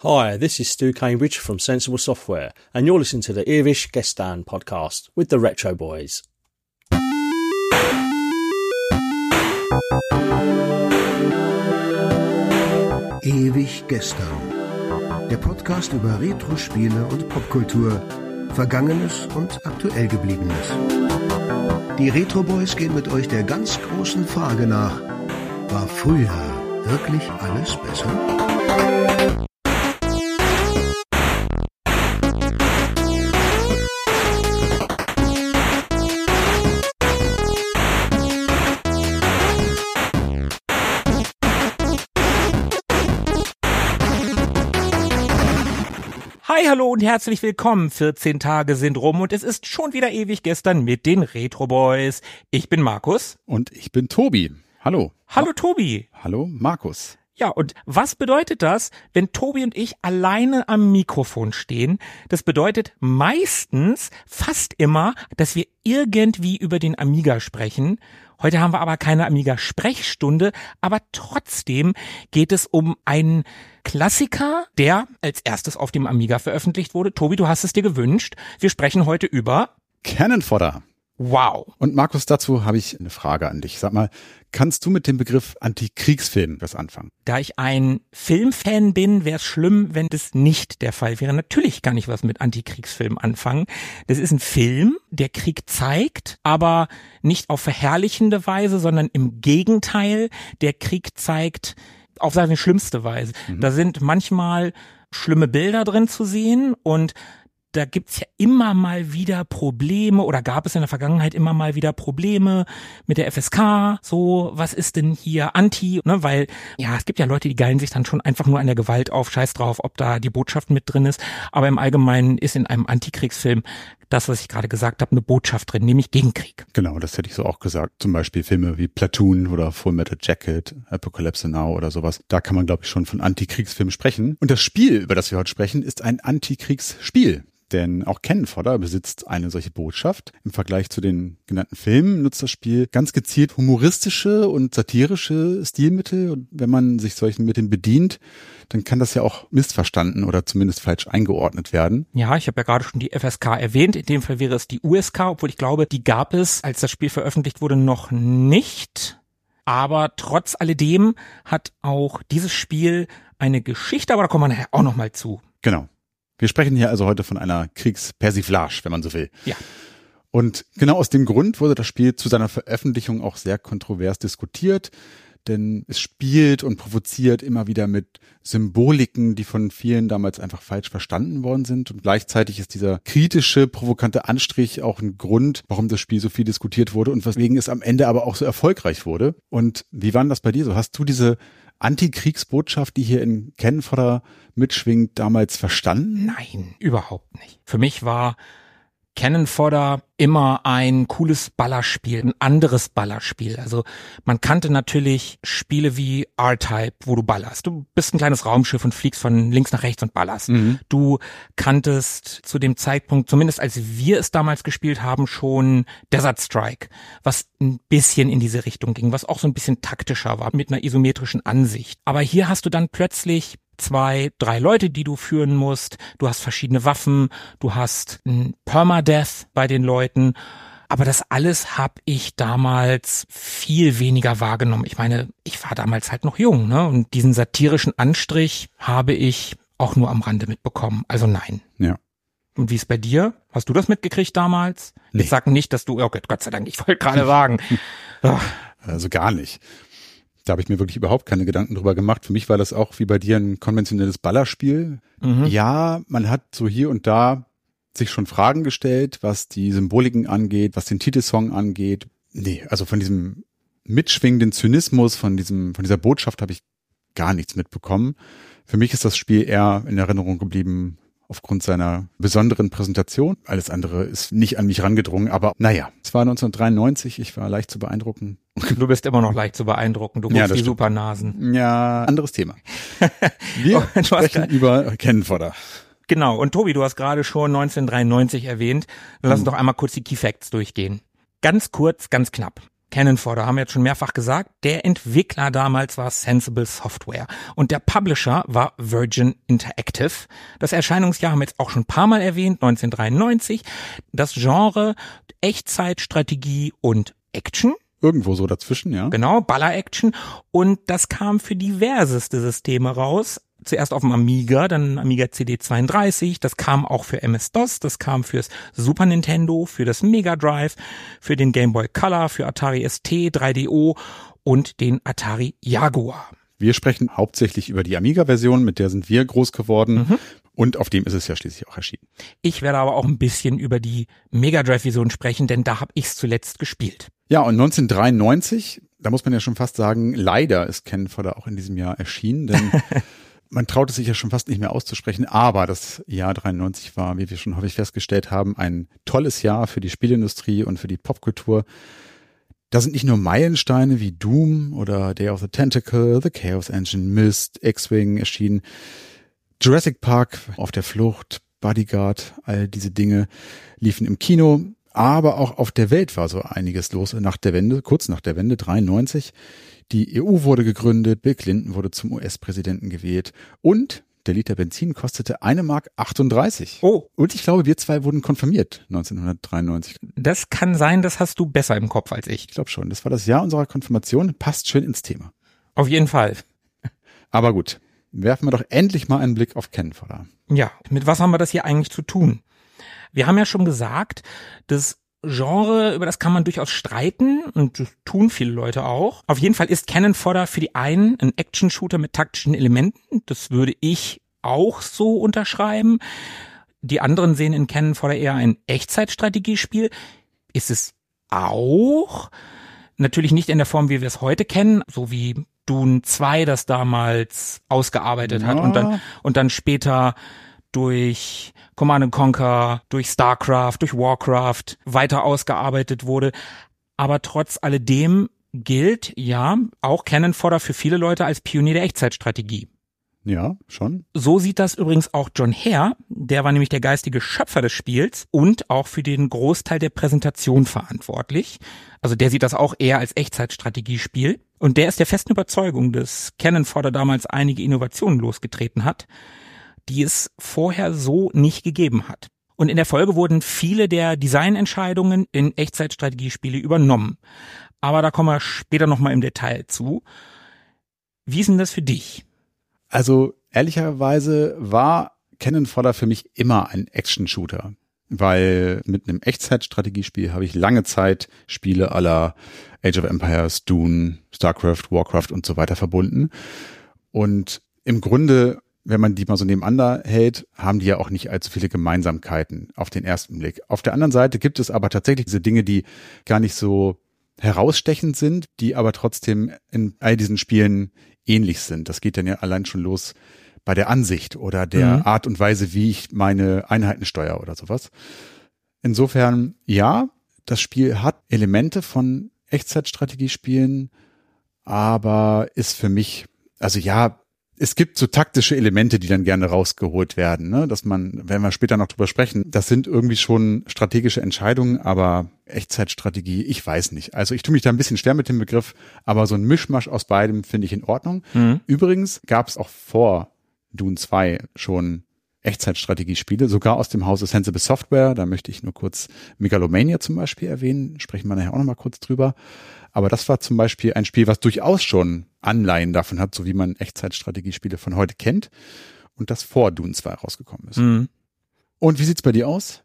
Hi, this is Stu Cambridge from Sensible Software, and you're listening to the Irish Guest Stand podcast with the Retro Boys. Ewig gestern. Der Podcast über Retro-Spiele und Popkultur. Vergangenes und aktuell gebliebenes. Die Retro Boys gehen mit euch der ganz großen Frage nach. War früher wirklich alles besser? Hallo und herzlich willkommen. 14 Tage sind rum und es ist schon wieder ewig gestern mit den Retro Boys. Ich bin Markus. Und ich bin Tobi. Hallo. Hallo Tobi. Hallo Markus. Ja, und was bedeutet das, wenn Tobi und ich alleine am Mikrofon stehen? Das bedeutet meistens, fast immer, dass wir irgendwie über den Amiga sprechen. Heute haben wir aber keine Amiga-Sprechstunde, aber trotzdem geht es um einen Klassiker, der als erstes auf dem Amiga veröffentlicht wurde. Tobi, du hast es dir gewünscht. Wir sprechen heute über Cannon Fodder. Wow. Und Markus, dazu habe ich eine Frage an dich. Sag mal, kannst du mit dem Begriff Antikriegsfilm was anfangen? Da ich ein Filmfan bin, wäre es schlimm, wenn das nicht der Fall wäre. Natürlich kann ich was mit Antikriegsfilm anfangen. Das ist ein Film, der Krieg zeigt, aber nicht auf verherrlichende Weise, sondern im Gegenteil, der Krieg zeigt auf seine schlimmste Weise. Mhm. Da sind manchmal schlimme Bilder drin zu sehen und da gibt's ja immer mal wieder Probleme oder gab es in der Vergangenheit immer mal wieder Probleme mit der FSK. So, was ist denn hier Anti? Ne, weil ja, es gibt ja Leute, die geilen sich dann schon einfach nur an der Gewalt auf, scheiß drauf, ob da die Botschaft mit drin ist. Aber im Allgemeinen ist in einem Antikriegsfilm das, was ich gerade gesagt habe, eine Botschaft drin, nämlich gegen Krieg. Genau, das hätte ich so auch gesagt. Zum Beispiel Filme wie Platoon oder Full Metal Jacket, Apocalypse Now oder sowas. Da kann man, glaube ich, schon von Antikriegsfilmen sprechen. Und das Spiel, über das wir heute sprechen, ist ein Antikriegsspiel. Denn auch Fodder besitzt eine solche Botschaft. Im Vergleich zu den genannten Filmen nutzt das Spiel ganz gezielt humoristische und satirische Stilmittel. Und wenn man sich solchen Mitteln bedient, dann kann das ja auch missverstanden oder zumindest falsch eingeordnet werden. Ja, ich habe ja gerade schon die FSK erwähnt. In dem Fall wäre es die USK, obwohl ich glaube, die gab es, als das Spiel veröffentlicht wurde, noch nicht. Aber trotz alledem hat auch dieses Spiel eine Geschichte, aber da kommen wir nachher auch nochmal zu. Genau. Wir sprechen hier also heute von einer Kriegspersiflage, wenn man so will. Ja. Und genau aus dem Grund wurde das Spiel zu seiner Veröffentlichung auch sehr kontrovers diskutiert, denn es spielt und provoziert immer wieder mit Symboliken, die von vielen damals einfach falsch verstanden worden sind. Und gleichzeitig ist dieser kritische, provokante Anstrich auch ein Grund, warum das Spiel so viel diskutiert wurde und weswegen es am Ende aber auch so erfolgreich wurde. Und wie war denn das bei dir so? Hast du diese Antikriegsbotschaft, die hier in Kennenfodder mitschwingt, damals verstanden? Nein, überhaupt nicht. Für mich war Cannon Fodder immer ein cooles Ballerspiel, ein anderes Ballerspiel. Also man kannte natürlich Spiele wie R-Type, wo du ballerst. Du bist ein kleines Raumschiff und fliegst von links nach rechts und ballerst. Mhm. Du kanntest zu dem Zeitpunkt, zumindest als wir es damals gespielt haben, schon Desert Strike, was ein bisschen in diese Richtung ging, was auch so ein bisschen taktischer war, mit einer isometrischen Ansicht. Aber hier hast du dann plötzlich zwei, drei Leute, die du führen musst. Du hast verschiedene Waffen, du hast ein Permadeath bei den Leuten. Aber das alles habe ich damals viel weniger wahrgenommen. Ich meine, ich war damals halt noch jung, ne? Und diesen satirischen Anstrich habe ich auch nur am Rande mitbekommen. Also nein. Ja. Und wie ist bei dir? Hast du das mitgekriegt damals? Nee. Ich sag nicht, dass du, oh Gott, Gott sei Dank, ich wollte gerade sagen. Also gar nicht. Da habe ich mir wirklich überhaupt keine Gedanken drüber gemacht. Für mich war das auch wie bei dir ein konventionelles Ballerspiel. Mhm. Ja, man hat so hier und da sich schon Fragen gestellt, was die Symboliken angeht, was den Titelsong angeht. Nee, also von diesem mitschwingenden Zynismus, von diesem, von dieser Botschaft habe ich gar nichts mitbekommen. Für mich ist das Spiel eher in Erinnerung geblieben aufgrund seiner besonderen Präsentation. Alles andere ist nicht an mich rangedrungen, aber naja, es war 1993, ich war leicht zu beeindrucken. Du bist immer noch leicht zu beeindrucken, du guckst ja, die Supernasen. Ja, anderes Thema. Wir sprechen über Kennenfodder. Genau, und Tobi, du hast gerade schon 1993 erwähnt. Lass uns hm. doch einmal kurz die Key Facts durchgehen. Ganz kurz, ganz knapp. Cannon Fodder haben wir jetzt schon mehrfach gesagt. Der Entwickler damals war Sensible Software und der Publisher war Virgin Interactive. Das Erscheinungsjahr haben wir jetzt auch schon ein paar Mal erwähnt, 1993. Das Genre Echtzeitstrategie und Action. Irgendwo so dazwischen, ja. Genau, Baller-Action. Und das kam für diverseste Systeme raus zuerst auf dem Amiga, dann Amiga CD32, das kam auch für MS-DOS, das kam fürs Super Nintendo, für das Mega Drive, für den Game Boy Color, für Atari ST, 3DO und den Atari Jaguar. Wir sprechen hauptsächlich über die Amiga-Version, mit der sind wir groß geworden. Mhm. Und auf dem ist es ja schließlich auch erschienen. Ich werde aber auch ein bisschen über die Mega Drive-Version sprechen, denn da habe ich es zuletzt gespielt. Ja, und 1993, da muss man ja schon fast sagen, leider ist Ken Fodder auch in diesem Jahr erschienen, denn man traut es sich ja schon fast nicht mehr auszusprechen, aber das Jahr 93 war, wie wir schon häufig festgestellt haben, ein tolles Jahr für die Spielindustrie und für die Popkultur. Da sind nicht nur Meilensteine wie Doom oder Day of the Tentacle, The Chaos Engine, Myst, X-Wing erschienen, Jurassic Park auf der Flucht, Bodyguard, all diese Dinge liefen im Kino, aber auch auf der Welt war so einiges los nach der Wende, kurz nach der Wende, 93. Die EU wurde gegründet, Bill Clinton wurde zum US-Präsidenten gewählt und der Liter Benzin kostete eine Mark 38. Oh. Und ich glaube, wir zwei wurden konfirmiert 1993. Das kann sein, das hast du besser im Kopf als ich. Ich glaube schon. Das war das Jahr unserer Konfirmation. Passt schön ins Thema. Auf jeden Fall. Aber gut. Werfen wir doch endlich mal einen Blick auf Ken Fodder. Ja, mit was haben wir das hier eigentlich zu tun? Wir haben ja schon gesagt, dass Genre, über das kann man durchaus streiten und das tun viele Leute auch. Auf jeden Fall ist Cannon Fodder für die einen ein Action-Shooter mit taktischen Elementen. Das würde ich auch so unterschreiben. Die anderen sehen in Cannon Fodder eher ein Echtzeitstrategiespiel. Ist es auch. Natürlich nicht in der Form, wie wir es heute kennen, so wie Dune 2 das damals ausgearbeitet ja. hat und dann, und dann später durch Command Conquer, durch StarCraft, durch Warcraft weiter ausgearbeitet wurde. Aber trotz alledem gilt ja auch Cannon Fodder für viele Leute als Pionier der Echtzeitstrategie. Ja, schon. So sieht das übrigens auch John Hare, der war nämlich der geistige Schöpfer des Spiels und auch für den Großteil der Präsentation verantwortlich. Also der sieht das auch eher als Echtzeitstrategiespiel. Und der ist der festen Überzeugung, dass Cannon Fodder damals einige Innovationen losgetreten hat die es vorher so nicht gegeben hat. Und in der Folge wurden viele der Designentscheidungen in Echtzeitstrategiespiele übernommen. Aber da kommen wir später nochmal im Detail zu. Wie ist denn das für dich? Also ehrlicherweise war Cannon Fodder für mich immer ein Action-Shooter. Weil mit einem Echtzeitstrategiespiel habe ich lange Zeit Spiele aller Age of Empires, Dune, StarCraft, Warcraft und so weiter verbunden. Und im Grunde wenn man die mal so nebeneinander hält, haben die ja auch nicht allzu viele Gemeinsamkeiten auf den ersten Blick. Auf der anderen Seite gibt es aber tatsächlich diese Dinge, die gar nicht so herausstechend sind, die aber trotzdem in all diesen Spielen ähnlich sind. Das geht dann ja allein schon los bei der Ansicht oder der mhm. Art und Weise, wie ich meine Einheiten steuere oder sowas. Insofern, ja, das Spiel hat Elemente von Echtzeitstrategiespielen, aber ist für mich, also ja, es gibt so taktische Elemente, die dann gerne rausgeholt werden, ne? dass man, wenn wir später noch drüber sprechen, das sind irgendwie schon strategische Entscheidungen, aber Echtzeitstrategie, ich weiß nicht. Also ich tue mich da ein bisschen schwer mit dem Begriff, aber so ein Mischmasch aus beidem finde ich in Ordnung. Mhm. Übrigens gab es auch vor Dune 2 schon Echtzeitstrategiespiele, sogar aus dem Hause Sensible Software. Da möchte ich nur kurz Megalomania zum Beispiel erwähnen, sprechen wir nachher auch nochmal kurz drüber. Aber das war zum Beispiel ein Spiel, was durchaus schon Anleihen davon hat, so wie man Echtzeitstrategiespiele von heute kennt. Und das vor Dune 2 rausgekommen ist. Mhm. Und wie sieht's bei dir aus?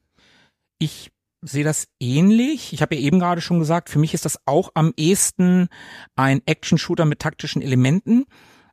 Ich sehe das ähnlich. Ich habe ja eben gerade schon gesagt, für mich ist das auch am ehesten ein Action-Shooter mit taktischen Elementen.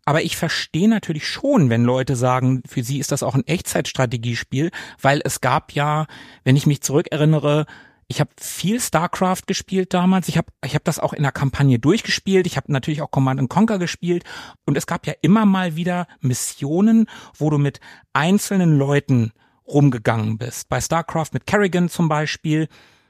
Aber ich verstehe natürlich schon, wenn Leute sagen, für sie ist das auch ein Echtzeitstrategiespiel, weil es gab ja, wenn ich mich zurückerinnere, ich habe viel StarCraft gespielt damals. Ich habe ich hab das auch in der Kampagne durchgespielt. Ich habe natürlich auch Command Conquer gespielt. Und es gab ja immer mal wieder Missionen, wo du mit einzelnen Leuten rumgegangen bist. Bei StarCraft mit Kerrigan zum Beispiel.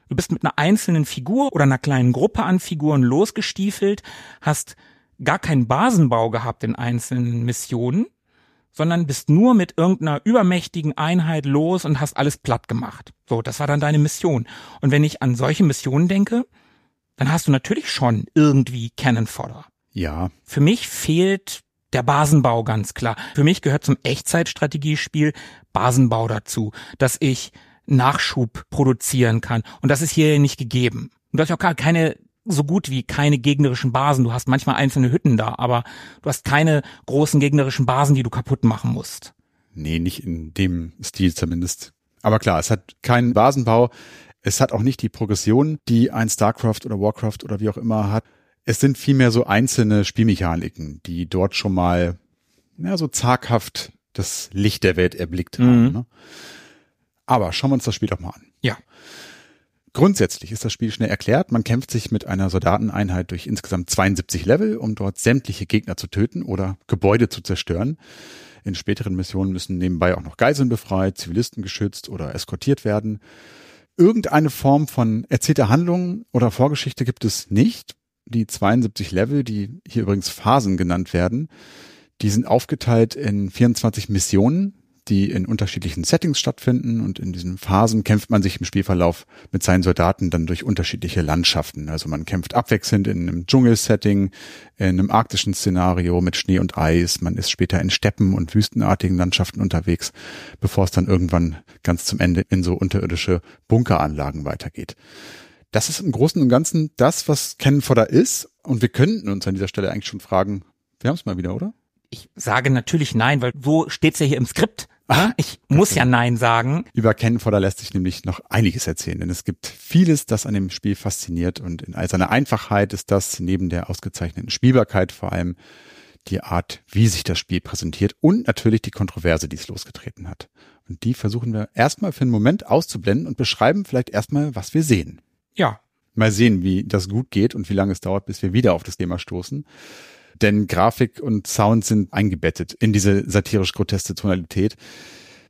Du bist mit einer einzelnen Figur oder einer kleinen Gruppe an Figuren losgestiefelt, hast gar keinen Basenbau gehabt in einzelnen Missionen, sondern bist nur mit irgendeiner übermächtigen Einheit los und hast alles platt gemacht. So, das war dann deine Mission. Und wenn ich an solche Missionen denke, dann hast du natürlich schon irgendwie Cannon Fodder. Ja. Für mich fehlt der Basenbau ganz klar. Für mich gehört zum Echtzeitstrategiespiel Basenbau dazu, dass ich Nachschub produzieren kann. Und das ist hier nicht gegeben. Und du hast ja auch keine so gut wie keine gegnerischen Basen. Du hast manchmal einzelne Hütten da, aber du hast keine großen gegnerischen Basen, die du kaputt machen musst. Nee, nicht in dem Stil zumindest. Aber klar, es hat keinen Basenbau. Es hat auch nicht die Progression, die ein StarCraft oder Warcraft oder wie auch immer hat. Es sind vielmehr so einzelne Spielmechaniken, die dort schon mal ja, so zaghaft das Licht der Welt erblickt haben. Mhm. Ne? Aber schauen wir uns das Spiel doch mal an. Ja. Grundsätzlich ist das Spiel schnell erklärt. Man kämpft sich mit einer Soldateneinheit durch insgesamt 72 Level, um dort sämtliche Gegner zu töten oder Gebäude zu zerstören. In späteren Missionen müssen nebenbei auch noch Geiseln befreit, Zivilisten geschützt oder eskortiert werden. Irgendeine Form von erzählter Handlung oder Vorgeschichte gibt es nicht. Die 72 Level, die hier übrigens Phasen genannt werden, die sind aufgeteilt in 24 Missionen, die in unterschiedlichen Settings stattfinden und in diesen Phasen kämpft man sich im Spielverlauf mit seinen Soldaten dann durch unterschiedliche Landschaften. Also man kämpft abwechselnd in einem Dschungelsetting, in einem arktischen Szenario mit Schnee und Eis, man ist später in Steppen und wüstenartigen Landschaften unterwegs, bevor es dann irgendwann ganz zum Ende in so unterirdische Bunkeranlagen weitergeht. Das ist im Großen und Ganzen das, was Ken Fodder ist und wir könnten uns an dieser Stelle eigentlich schon fragen, wir haben es mal wieder, oder? Ich sage natürlich nein, weil wo steht's ja hier im Skript? Ach, ich muss ja Nein sagen. Über Ken Fodder lässt sich nämlich noch einiges erzählen, denn es gibt vieles, das an dem Spiel fasziniert und in all seiner Einfachheit ist das neben der ausgezeichneten Spielbarkeit vor allem die Art, wie sich das Spiel präsentiert und natürlich die Kontroverse, die es losgetreten hat. Und die versuchen wir erstmal für einen Moment auszublenden und beschreiben vielleicht erstmal, was wir sehen. Ja. Mal sehen, wie das gut geht und wie lange es dauert, bis wir wieder auf das Thema stoßen denn Grafik und Sound sind eingebettet in diese satirisch-groteske Tonalität.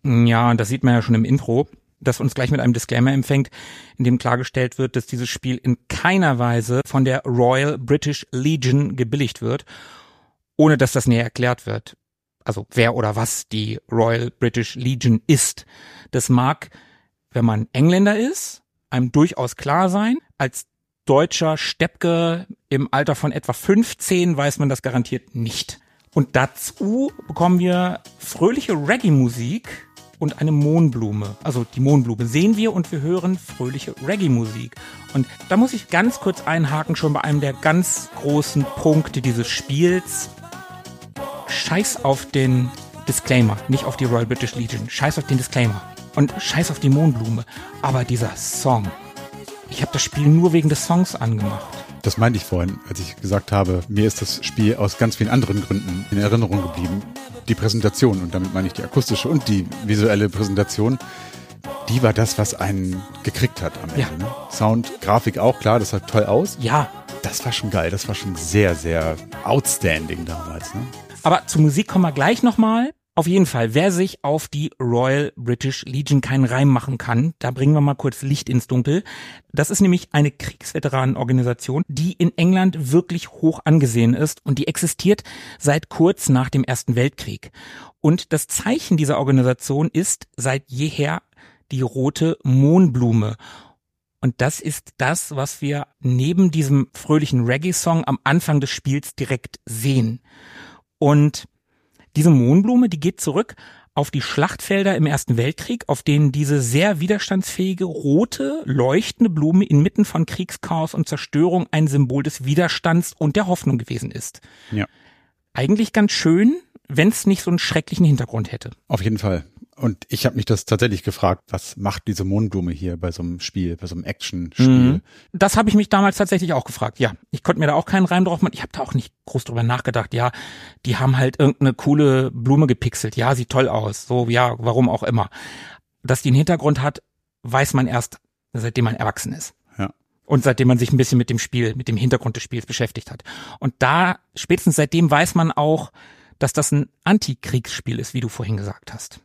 Ja, das sieht man ja schon im Intro, das uns gleich mit einem Disclaimer empfängt, in dem klargestellt wird, dass dieses Spiel in keiner Weise von der Royal British Legion gebilligt wird, ohne dass das näher erklärt wird. Also wer oder was die Royal British Legion ist. Das mag, wenn man Engländer ist, einem durchaus klar sein. Als deutscher Steppke im Alter von etwa 15 weiß man das garantiert nicht. Und dazu bekommen wir fröhliche Reggae-Musik und eine Mohnblume. Also die Mohnblume sehen wir und wir hören fröhliche Reggae-Musik. Und da muss ich ganz kurz einhaken, schon bei einem der ganz großen Punkte dieses Spiels. Scheiß auf den Disclaimer, nicht auf die Royal British Legion. Scheiß auf den Disclaimer. Und scheiß auf die Mohnblume. Aber dieser Song, ich habe das Spiel nur wegen des Songs angemacht. Das meinte ich vorhin, als ich gesagt habe, mir ist das Spiel aus ganz vielen anderen Gründen in Erinnerung geblieben. Die Präsentation, und damit meine ich die akustische und die visuelle Präsentation, die war das, was einen gekriegt hat am Ende. Ja. Ne? Sound, Grafik auch, klar, das sah toll aus. Ja. Das war schon geil, das war schon sehr, sehr outstanding damals. Ne? Aber zur Musik kommen wir gleich nochmal. Auf jeden Fall, wer sich auf die Royal British Legion keinen Reim machen kann, da bringen wir mal kurz Licht ins Dunkel. Das ist nämlich eine Kriegsveteranenorganisation, die in England wirklich hoch angesehen ist und die existiert seit kurz nach dem Ersten Weltkrieg. Und das Zeichen dieser Organisation ist seit jeher die rote Mohnblume. Und das ist das, was wir neben diesem fröhlichen Reggae-Song am Anfang des Spiels direkt sehen. Und diese Mohnblume, die geht zurück auf die Schlachtfelder im Ersten Weltkrieg, auf denen diese sehr widerstandsfähige, rote, leuchtende Blume inmitten von Kriegschaos und Zerstörung ein Symbol des Widerstands und der Hoffnung gewesen ist. Ja. Eigentlich ganz schön, wenn es nicht so einen schrecklichen Hintergrund hätte. Auf jeden Fall. Und ich habe mich das tatsächlich gefragt, was macht diese Mohnblume hier bei so einem Spiel, bei so einem Action-Spiel? Mhm. Das habe ich mich damals tatsächlich auch gefragt. Ja, ich konnte mir da auch keinen Reim drauf machen. Ich habe da auch nicht groß drüber nachgedacht. Ja, die haben halt irgendeine coole Blume gepixelt. Ja, sieht toll aus. So, ja, warum auch immer. Dass die einen Hintergrund hat, weiß man erst, seitdem man erwachsen ist. Ja. Und seitdem man sich ein bisschen mit dem Spiel, mit dem Hintergrund des Spiels beschäftigt hat. Und da, spätestens seitdem weiß man auch, dass das ein Antikriegsspiel ist, wie du vorhin gesagt hast.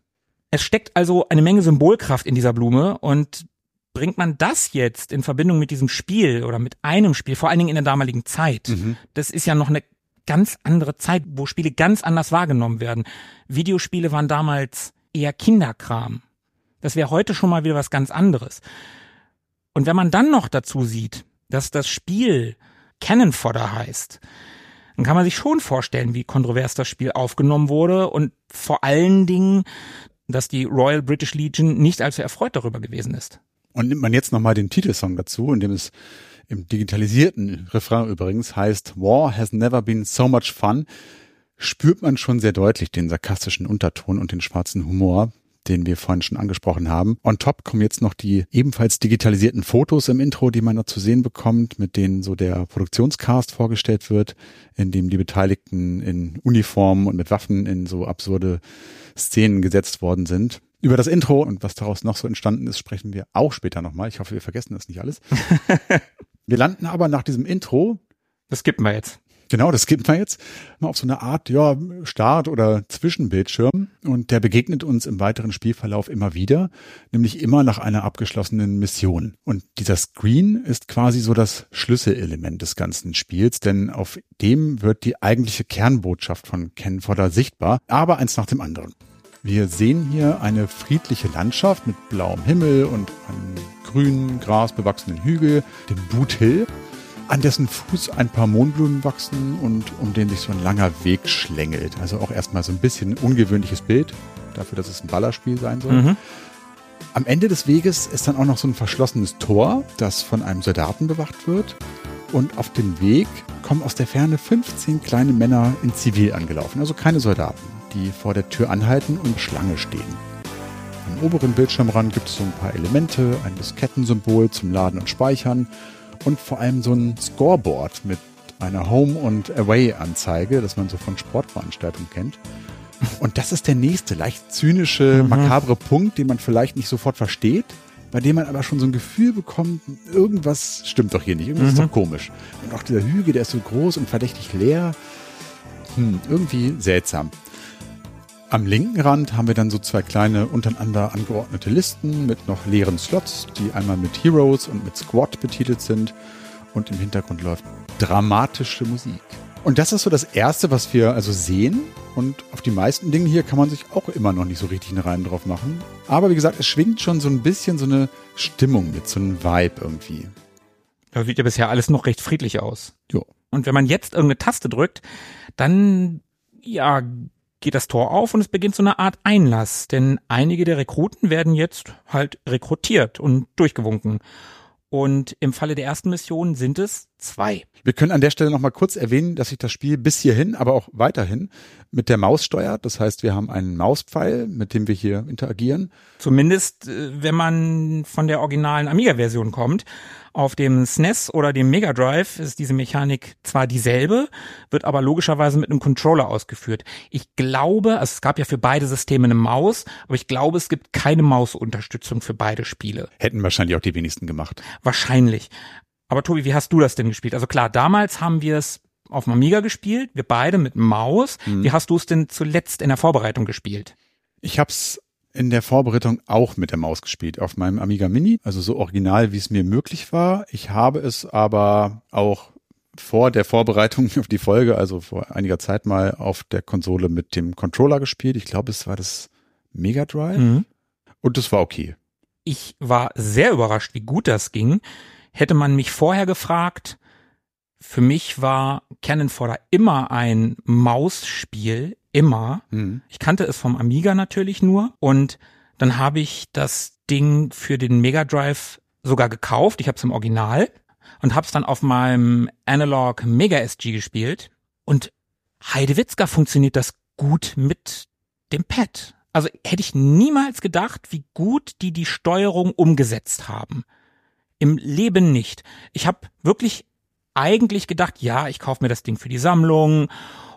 Es steckt also eine Menge Symbolkraft in dieser Blume und bringt man das jetzt in Verbindung mit diesem Spiel oder mit einem Spiel, vor allen Dingen in der damaligen Zeit, mhm. das ist ja noch eine ganz andere Zeit, wo Spiele ganz anders wahrgenommen werden. Videospiele waren damals eher Kinderkram. Das wäre heute schon mal wieder was ganz anderes. Und wenn man dann noch dazu sieht, dass das Spiel Cannon Fodder heißt, dann kann man sich schon vorstellen, wie kontrovers das Spiel aufgenommen wurde und vor allen Dingen, dass die Royal British Legion nicht allzu erfreut darüber gewesen ist. Und nimmt man jetzt nochmal den Titelsong dazu, in dem es im digitalisierten Refrain übrigens heißt War has never been so much fun, spürt man schon sehr deutlich den sarkastischen Unterton und den schwarzen Humor, den wir vorhin schon angesprochen haben. On top kommen jetzt noch die ebenfalls digitalisierten Fotos im Intro, die man noch zu sehen bekommt, mit denen so der Produktionscast vorgestellt wird, in dem die Beteiligten in Uniformen und mit Waffen in so absurde Szenen gesetzt worden sind. Über das Intro und was daraus noch so entstanden ist, sprechen wir auch später nochmal. Ich hoffe, wir vergessen das nicht alles. wir landen aber nach diesem Intro. Das skippen wir jetzt. Genau, das gibt man jetzt mal auf so eine Art, ja, Start- oder Zwischenbildschirm. Und der begegnet uns im weiteren Spielverlauf immer wieder, nämlich immer nach einer abgeschlossenen Mission. Und dieser Screen ist quasi so das Schlüsselelement des ganzen Spiels, denn auf dem wird die eigentliche Kernbotschaft von Ken Fodder sichtbar, aber eins nach dem anderen. Wir sehen hier eine friedliche Landschaft mit blauem Himmel und einem grünen, grasbewachsenen Hügel, dem Boot Hill an dessen Fuß ein paar Mohnblumen wachsen und um den sich so ein langer Weg schlängelt. Also auch erstmal so ein bisschen ein ungewöhnliches Bild dafür, dass es ein Ballerspiel sein soll. Mhm. Am Ende des Weges ist dann auch noch so ein verschlossenes Tor, das von einem Soldaten bewacht wird. Und auf dem Weg kommen aus der Ferne 15 kleine Männer in Zivil angelaufen, also keine Soldaten, die vor der Tür anhalten und Schlange stehen. Am oberen Bildschirmrand gibt es so ein paar Elemente, ein Diskettensymbol zum Laden und Speichern und vor allem so ein Scoreboard mit einer Home- und Away-Anzeige, das man so von Sportveranstaltungen kennt. Und das ist der nächste, leicht zynische, mhm. makabre Punkt, den man vielleicht nicht sofort versteht, bei dem man aber schon so ein Gefühl bekommt, irgendwas stimmt doch hier nicht, irgendwas mhm. ist doch komisch. Und auch dieser Hügel, der ist so groß und verdächtig leer. Hm, irgendwie seltsam. Am linken Rand haben wir dann so zwei kleine untereinander angeordnete Listen mit noch leeren Slots, die einmal mit Heroes und mit Squad betitelt sind. Und im Hintergrund läuft dramatische Musik. Und das ist so das Erste, was wir also sehen. Und auf die meisten Dinge hier kann man sich auch immer noch nicht so richtig einen Reim drauf machen. Aber wie gesagt, es schwingt schon so ein bisschen so eine Stimmung mit, so ein Vibe irgendwie. Da sieht ja bisher alles noch recht friedlich aus. Jo. Und wenn man jetzt irgendeine Taste drückt, dann ja, geht das Tor auf und es beginnt so eine Art Einlass, denn einige der Rekruten werden jetzt halt rekrutiert und durchgewunken. Und im Falle der ersten Mission sind es zwei. Wir können an der Stelle nochmal kurz erwähnen, dass sich das Spiel bis hierhin, aber auch weiterhin mit der Maus steuert. Das heißt, wir haben einen Mauspfeil, mit dem wir hier interagieren. Zumindest, äh, wenn man von der originalen Amiga-Version kommt. Auf dem SNES e oder dem Mega Drive ist diese Mechanik zwar dieselbe, wird aber logischerweise mit einem Controller ausgeführt. Ich glaube, also es gab ja für beide Systeme eine Maus, aber ich glaube, es gibt keine Mausunterstützung für beide Spiele. Hätten wahrscheinlich auch die wenigsten gemacht. Wahrscheinlich. Aber Tobi, wie hast du das denn gespielt? Also klar, damals haben wir es auf dem Amiga gespielt, wir beide mit Maus. Mhm. Wie hast du es denn zuletzt in der Vorbereitung gespielt? Ich hab's in der Vorbereitung auch mit der Maus gespielt auf meinem Amiga Mini, also so original, wie es mir möglich war. Ich habe es aber auch vor der Vorbereitung auf die Folge, also vor einiger Zeit mal auf der Konsole mit dem Controller gespielt. Ich glaube, es war das Mega Drive mhm. und das war okay. Ich war sehr überrascht, wie gut das ging. Hätte man mich vorher gefragt, für mich war Cannon Fodder immer ein Mausspiel immer. Mhm. Ich kannte es vom Amiga natürlich nur und dann habe ich das Ding für den Mega Drive sogar gekauft. Ich habe es im Original und habe es dann auf meinem Analog Mega SG gespielt und Heidewitzka funktioniert das gut mit dem Pad. Also hätte ich niemals gedacht, wie gut die die Steuerung umgesetzt haben. Im Leben nicht. Ich habe wirklich eigentlich gedacht, ja, ich kaufe mir das Ding für die Sammlung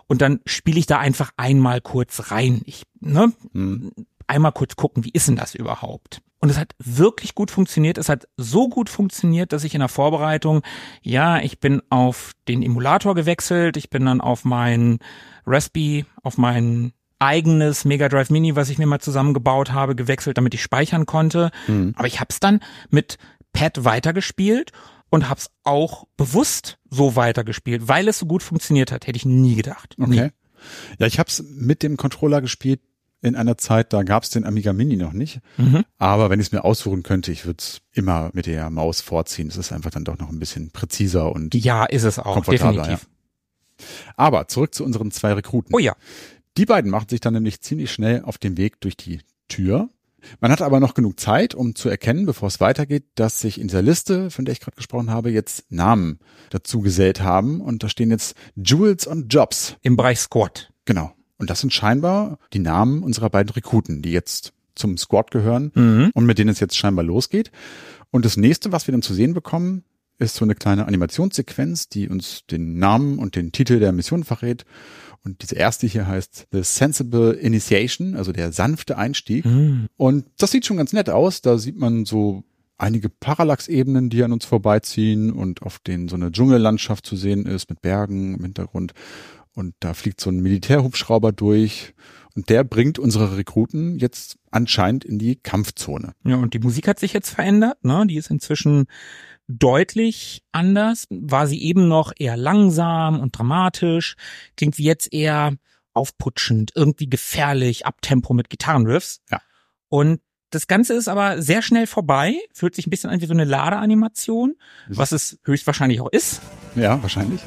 und dann spiele ich da einfach einmal kurz rein. Ich, ne, hm. einmal kurz gucken, wie ist denn das überhaupt? Und es hat wirklich gut funktioniert. Es hat so gut funktioniert, dass ich in der Vorbereitung, ja, ich bin auf den Emulator gewechselt, ich bin dann auf mein Raspi, auf mein eigenes Mega Drive Mini, was ich mir mal zusammengebaut habe, gewechselt, damit ich speichern konnte. Mhm. Aber ich habe es dann mit Pad weitergespielt und hab's auch bewusst so weitergespielt, weil es so gut funktioniert hat. Hätte ich nie gedacht. Okay. Ja, ich hab's mit dem Controller gespielt, in einer Zeit, da gab es den Amiga Mini noch nicht. Mhm. Aber wenn ich es mir aussuchen könnte, ich würde es immer mit der Maus vorziehen. Es ist einfach dann doch noch ein bisschen präziser und Ja, ist es auch, komfortabler. definitiv. Ja. Aber zurück zu unseren zwei Rekruten. Oh ja. Die beiden machen sich dann nämlich ziemlich schnell auf den Weg durch die Tür. Man hat aber noch genug Zeit, um zu erkennen, bevor es weitergeht, dass sich in dieser Liste, von der ich gerade gesprochen habe, jetzt Namen dazu gesellt haben. Und da stehen jetzt Jewels und Jobs. Im Bereich Squad. Genau. Und das sind scheinbar die Namen unserer beiden Rekruten, die jetzt zum Squad gehören Mhm. und mit denen es jetzt scheinbar losgeht. Und das nächste, was wir dann zu sehen bekommen, ist so eine kleine Animationssequenz, die uns den Namen und den Titel der Mission verrät. Und diese erste hier heißt The Sensible Initiation, also der sanfte Einstieg. Mhm. Und das sieht schon ganz nett aus. Da sieht man so einige Parallax-Ebenen, die an uns vorbeiziehen und auf denen so eine Dschungellandschaft zu sehen ist mit Bergen im Hintergrund. Und da fliegt so ein Militärhubschrauber durch. Und der bringt unsere Rekruten jetzt anscheinend in die Kampfzone. Ja, und die Musik hat sich jetzt verändert, ne? Die ist inzwischen deutlich anders. War sie eben noch eher langsam und dramatisch, klingt wie jetzt eher aufputschend, irgendwie gefährlich, Abtempo mit Gitarrenriffs. Ja. Und das Ganze ist aber sehr schnell vorbei, fühlt sich ein bisschen an wie so eine Ladeanimation, was es höchstwahrscheinlich auch ist, Ja, wahrscheinlich.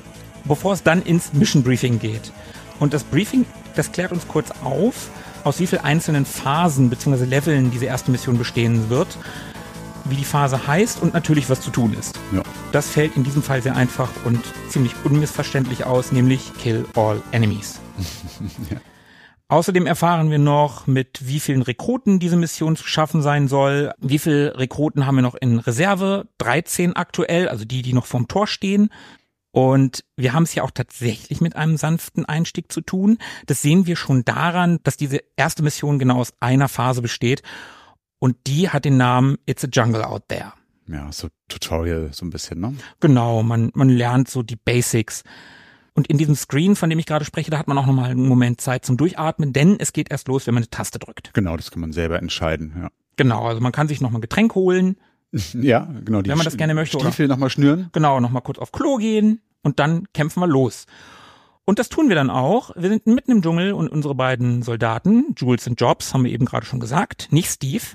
bevor es dann ins Mission Briefing geht. Und das Briefing, das klärt uns kurz auf, aus wie vielen einzelnen Phasen bzw. Leveln diese erste Mission bestehen wird, wie die Phase heißt und natürlich was zu tun ist. Ja. Das fällt in diesem Fall sehr einfach und ziemlich unmissverständlich aus, nämlich Kill All Enemies. Außerdem erfahren wir noch, mit wie vielen Rekruten diese Mission zu schaffen sein soll. Wie viele Rekruten haben wir noch in Reserve? 13 aktuell, also die, die noch vorm Tor stehen. Und wir haben es ja auch tatsächlich mit einem sanften Einstieg zu tun. Das sehen wir schon daran, dass diese erste Mission genau aus einer Phase besteht. Und die hat den Namen It's a Jungle Out There. Ja, so Tutorial so ein bisschen, ne? Genau, man, man lernt so die Basics. Und in diesem Screen, von dem ich gerade spreche, da hat man auch nochmal einen Moment Zeit zum Durchatmen, denn es geht erst los, wenn man eine Taste drückt. Genau, das kann man selber entscheiden, ja. Genau, also man kann sich nochmal ein Getränk holen, Ja, genau. Die Wenn man das gerne möchte? Stiefel nochmal schnüren. genau, nochmal kurz auf Klo gehen und dann kämpfen wir los. Und das tun wir dann auch. Wir sind mitten im Dschungel und unsere beiden Soldaten, Jules und Jobs, haben wir eben gerade schon gesagt, nicht Steve.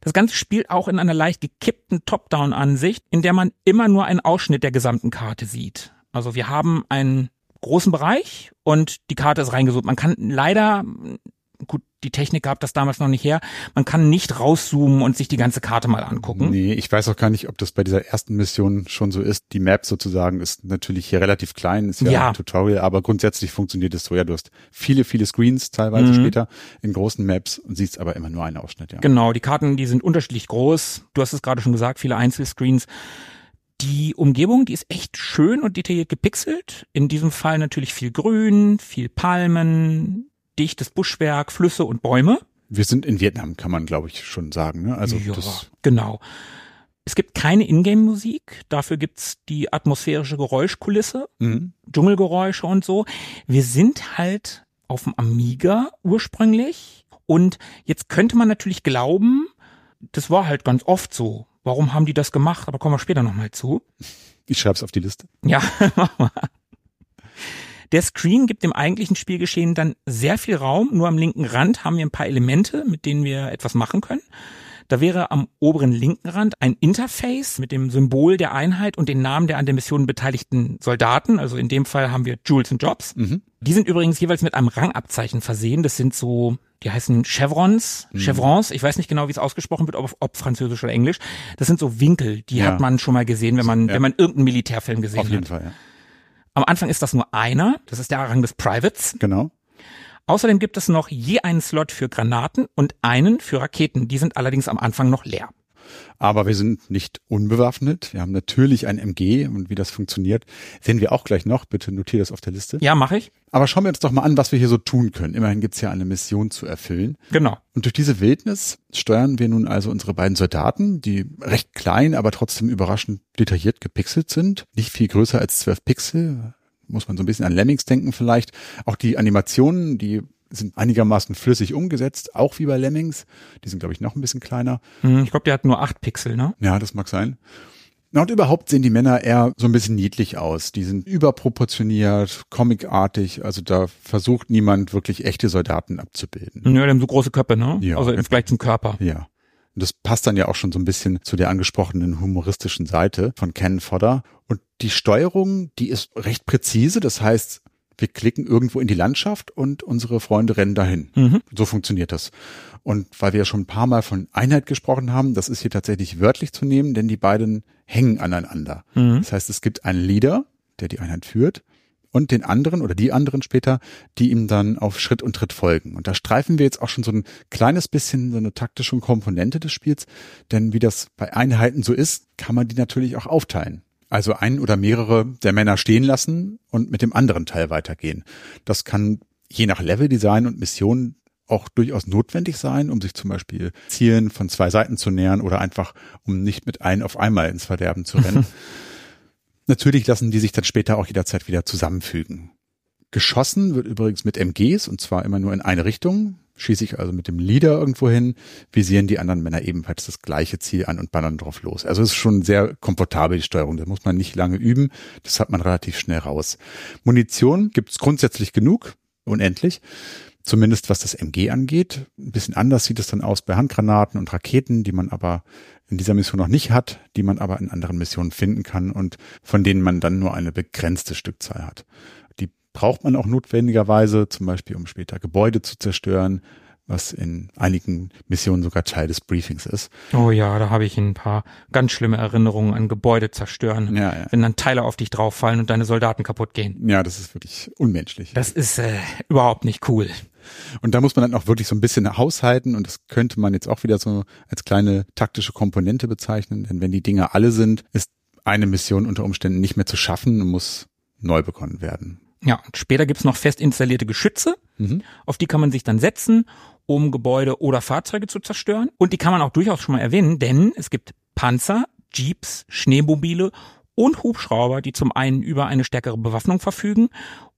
Das Ganze spielt auch in einer leicht gekippten Top-Down-Ansicht, in der man immer nur einen Ausschnitt der gesamten Karte sieht. Also wir haben einen großen Bereich und die Karte ist reingezoomt. Man kann leider, gut, die Technik gab das damals noch nicht her, man kann nicht rauszoomen und sich die ganze Karte mal angucken. Nee, ich weiß auch gar nicht, ob das bei dieser ersten Mission schon so ist. Die Map sozusagen ist natürlich hier relativ klein, ist ja, Ja. ein Tutorial, aber grundsätzlich funktioniert es so. Ja, du hast viele, viele Screens teilweise Mhm. später in großen Maps und siehst aber immer nur einen Ausschnitt, ja. Genau, die Karten, die sind unterschiedlich groß. Du hast es gerade schon gesagt, viele Einzelscreens. Die Umgebung, die ist echt schön und detailliert gepixelt. In diesem Fall natürlich viel Grün, viel Palmen, dichtes Buschwerk, Flüsse und Bäume. Wir sind in Vietnam, kann man glaube ich schon sagen. Ne? Also ja, genau. Es gibt keine Ingame-Musik, dafür gibt's die atmosphärische Geräuschkulisse, mhm. Dschungelgeräusche und so. Wir sind halt auf dem Amiga ursprünglich und jetzt könnte man natürlich glauben, das war halt ganz oft so. Warum haben die das gemacht? Aber kommen wir später nochmal zu. ich schreibe es auf die Liste. Ja, mach mal. Der Screen gibt dem eigentlichen Spielgeschehen dann sehr viel Raum. Nur am linken Rand haben wir ein paar Elemente, mit denen wir etwas machen können. Da wäre am oberen linken Rand ein Interface mit dem Symbol der Einheit und den Namen der an der Mission beteiligten Soldaten. Also in dem Fall haben wir Jules und Jobs. Mhm. Die sind übrigens jeweils mit einem Rangabzeichen versehen. Das sind so, die heißen Chevrons, Chevrons. Ich weiß nicht genau, wie es ausgesprochen wird, ob, ob Französisch oder Englisch. Das sind so Winkel, die Ja. hat man schon mal gesehen, wenn man, Ja. wenn man irgendeinen Militärfilm gesehen Auf jeden hat. Fall, ja. Am Anfang ist das nur einer, das ist der Rang des Privates. Genau. Außerdem gibt es noch je einen Slot für Granaten und einen für Raketen. Die sind allerdings am Anfang noch leer. Aber wir sind nicht unbewaffnet. Wir haben natürlich ein MG und wie das funktioniert, sehen wir auch gleich noch. Bitte notiere das auf der Liste. Ja, mache ich. Aber schauen wir uns doch mal an, was wir hier so tun können. Immerhin gibt's ja eine Mission zu erfüllen. Genau. Und durch diese Wildnis steuern wir nun also unsere beiden Soldaten, die recht klein, aber trotzdem überraschend detailliert gepixelt sind. Nicht viel größer als 12 Pixel. Muss man so ein bisschen an Lemmings denken vielleicht. Auch die Animationen, die sind einigermaßen flüssig umgesetzt, auch wie bei Lemmings. Die sind, glaube ich, noch ein bisschen kleiner. Hm, Ich glaube, der hat nur acht Pixel, ne? Ja, das mag sein. Na, und überhaupt sehen die Männer eher so ein bisschen niedlich aus. Die sind überproportioniert, comicartig. Also da versucht niemand wirklich echte Soldaten abzubilden. Ja, die haben so große Köpfe, ne? Ja. Also im Vergleich zum Körper. Ja. Und das passt dann ja auch schon so ein bisschen zu der angesprochenen humoristischen Seite von Ken Fodder. Und die Steuerung, die ist recht präzise. Das heißt, wir klicken irgendwo in die Landschaft und unsere Freunde rennen dahin. Mhm. So funktioniert das. Und weil wir ja schon ein paar Mal von Einheit gesprochen haben, das ist hier tatsächlich wörtlich zu nehmen, denn die beiden hängen aneinander. Mhm. Das heißt, es gibt einen Leader, der die Einheit führt und den anderen oder die anderen später, die ihm dann auf Schritt und Tritt folgen. Und da streifen wir jetzt auch schon so ein kleines bisschen so eine taktische Komponente des Spiels, denn wie das bei Einheiten so ist, kann man die natürlich auch aufteilen. Also ein oder mehrere der Männer stehen lassen und mit dem anderen Teil weitergehen. Das kann je nach Leveldesign und Mission auch durchaus notwendig sein, um sich zum Beispiel Zielen von zwei Seiten zu nähern oder einfach, um nicht mit allen auf einmal ins Verderben zu rennen. Natürlich lassen die sich dann später auch jederzeit wieder zusammenfügen. Geschossen wird übrigens mit MGs und zwar immer nur in eine Richtung. Schieße ich also mit dem Leader irgendwo hin, visieren die anderen Männer ebenfalls das gleiche Ziel an und ballern drauf los. Also es ist schon sehr komfortabel, die Steuerung. Da muss man nicht lange üben. Das hat man relativ schnell raus. Munition gibt's grundsätzlich genug, unendlich. Zumindest was das MG angeht. Ein bisschen anders sieht es dann aus bei Handgranaten und Raketen, die man aber in dieser Mission noch nicht hat, die man aber in anderen Missionen finden kann und von denen man dann nur eine begrenzte Stückzahl hat. Braucht man auch notwendigerweise, zum Beispiel um später Gebäude zu zerstören, was in einigen Missionen sogar Teil des Briefings ist. Oh ja, da habe ich ein paar ganz schlimme Erinnerungen an Gebäude zerstören, Ja, ja. wenn dann Teile auf dich drauffallen und deine Soldaten kaputt gehen. Ja, das ist wirklich unmenschlich. Das ist äh, überhaupt nicht cool. Und da muss man dann auch wirklich so ein bisschen haushalten und das könnte man jetzt auch wieder so als kleine taktische Komponente bezeichnen, denn wenn die Dinge alle sind, ist eine Mission unter Umständen nicht mehr zu schaffen und muss neu begonnen werden. Ja, und später gibt's noch fest installierte Geschütze, Mhm. auf die kann man sich dann setzen, um Gebäude oder Fahrzeuge zu zerstören. Und die kann man auch durchaus schon mal erwähnen, denn es gibt Panzer, Jeeps, Schneemobile und Hubschrauber, die zum einen über eine stärkere Bewaffnung verfügen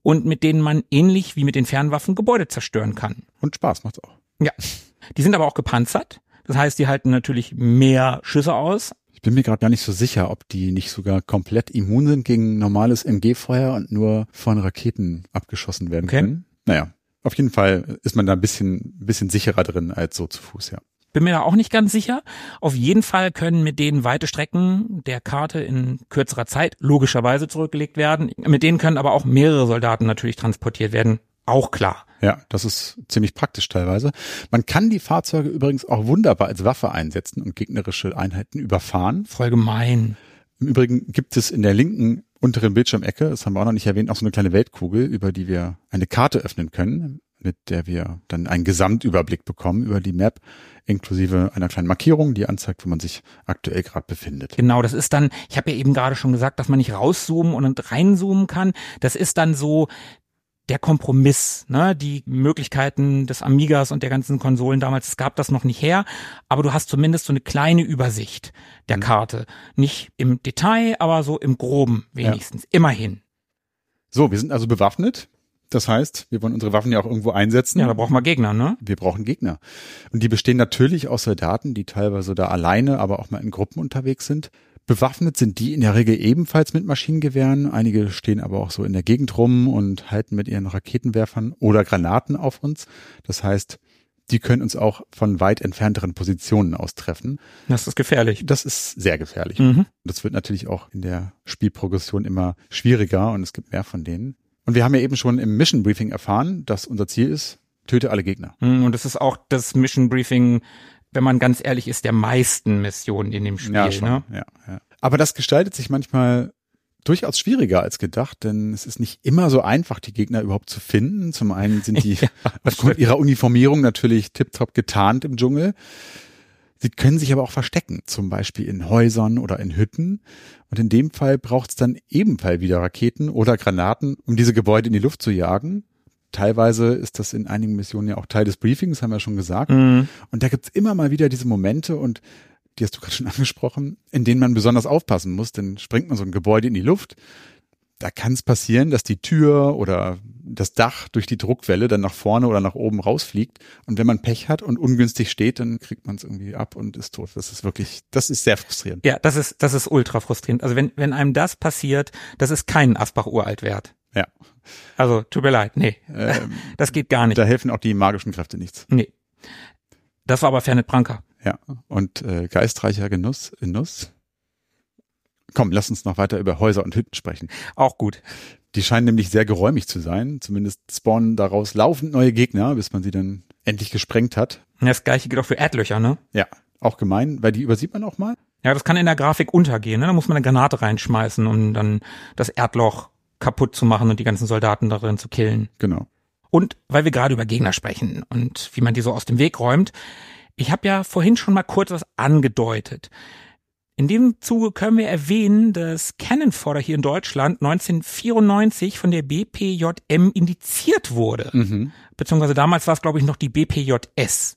und mit denen man ähnlich wie mit den Fernwaffen Gebäude zerstören kann. Und Spaß macht's auch. Ja, die sind aber auch gepanzert. Das heißt, die halten natürlich mehr Schüsse aus. Ich bin mir gerade gar nicht so sicher, ob die nicht sogar komplett immun sind gegen normales MG-Feuer und nur von Raketen abgeschossen werden Okay. können. Naja, auf jeden Fall ist man da ein bisschen, bisschen sicherer drin als so zu Fuß, ja. Bin mir da auch nicht ganz sicher. Auf jeden Fall können mit denen weite Strecken der Karte in kürzerer Zeit logischerweise zurückgelegt werden. Mit denen können aber auch mehrere Soldaten natürlich transportiert werden. Auch klar. Ja, das ist ziemlich praktisch teilweise. Man kann die Fahrzeuge übrigens auch wunderbar als Waffe einsetzen und gegnerische Einheiten überfahren. Voll gemein. Im Übrigen gibt es in der linken unteren Bildschirmecke, das haben wir auch noch nicht erwähnt, auch so eine kleine Weltkugel, über die wir eine Karte öffnen können, mit der wir dann einen Gesamtüberblick bekommen über die Map, inklusive einer kleinen Markierung, die anzeigt, wo man sich aktuell gerade befindet. Genau, das ist dann, ich habe ja eben gerade schon gesagt, dass man nicht rauszoomen und reinzoomen kann. Das ist dann so der Kompromiss, ne? Die Möglichkeiten des Amigas und der ganzen Konsolen damals, es gab das noch nicht her, aber du hast zumindest so eine kleine Übersicht der Mhm. Karte. Nicht im Detail, aber so im Groben wenigstens. Immerhin. So, wir sind also bewaffnet. Das heißt, wir wollen unsere Waffen ja auch irgendwo einsetzen. Ja, da brauchen wir Gegner, ne? wir brauchen Gegner. Und die bestehen natürlich aus Soldaten, die teilweise da alleine, aber auch mal in Gruppen unterwegs sind. Bewaffnet sind die in der Regel ebenfalls mit Maschinengewehren. Einige stehen aber auch so in der Gegend rum und halten mit ihren Raketenwerfern oder Granaten auf uns. Das heißt, die können uns auch von weit entfernteren Positionen aus treffen. Das ist gefährlich. Das ist sehr gefährlich. Mhm. Das wird natürlich auch in der Spielprogression immer schwieriger und es gibt mehr von denen. Und wir haben ja eben schon im Mission Briefing erfahren, dass unser Ziel ist, töte alle Gegner. Mhm, Und das ist auch das Mission Briefing, wenn man ganz ehrlich ist, der meisten Missionen in dem Spiel. Ja, schon. Ne? Ja, ja. Aber das gestaltet sich manchmal durchaus schwieriger als gedacht, denn es ist nicht immer so einfach, die Gegner überhaupt zu finden. Zum einen sind die Ja, aufgrund ihrer Uniformierung natürlich tiptop getarnt im Dschungel. Sie können sich aber auch verstecken, zum Beispiel in Häusern oder in Hütten. Und in dem Fall braucht es dann ebenfalls wieder Raketen oder Granaten, um diese Gebäude in die Luft zu jagen. Teilweise ist das in einigen Missionen ja auch Teil des Briefings, haben wir schon gesagt. Mhm. Und da gibt's immer mal wieder diese Momente und die hast du gerade schon angesprochen, in denen man besonders aufpassen muss, denn springt man so ein Gebäude in die Luft, da kann es passieren, dass die Tür oder das Dach durch die Druckwelle dann nach vorne oder nach oben rausfliegt. Und wenn man Pech hat und ungünstig steht, dann kriegt man es irgendwie ab und ist tot. Das ist wirklich, das ist sehr frustrierend. Ja, das ist, das ist ultra frustrierend. Also wenn, wenn einem das passiert, das ist kein Asbach-Uralt wert. Ja. Also, tut mir leid, nee. Ähm, das geht gar nicht. Da helfen auch die magischen Kräfte nichts. Nee. Das war aber Fernet Branca. Ja. Und äh, geistreicher Genuss Nuss. Komm, lass uns noch weiter über Häuser und Hütten sprechen. Auch gut. Die scheinen nämlich sehr geräumig zu sein. Zumindest spawnen daraus laufend neue Gegner, bis man sie dann endlich gesprengt hat. Das gleiche gilt auch für Erdlöcher, ne? Ja, auch gemein, weil die übersieht man auch mal. Ja, das kann in der Grafik untergehen. Ne? Da muss man eine Granate reinschmeißen, um dann das Erdloch kaputt zu machen und die ganzen Soldaten darin zu killen. Genau. Und weil wir gerade über Gegner sprechen und wie man die so aus dem Weg räumt, ich habe ja vorhin schon mal kurz was angedeutet. In dem Zuge können wir erwähnen, dass Cannon Fodder hier in Deutschland 1994 von der BPJM indiziert wurde. Mhm. Beziehungsweise damals war es, glaube ich, noch die BPJS.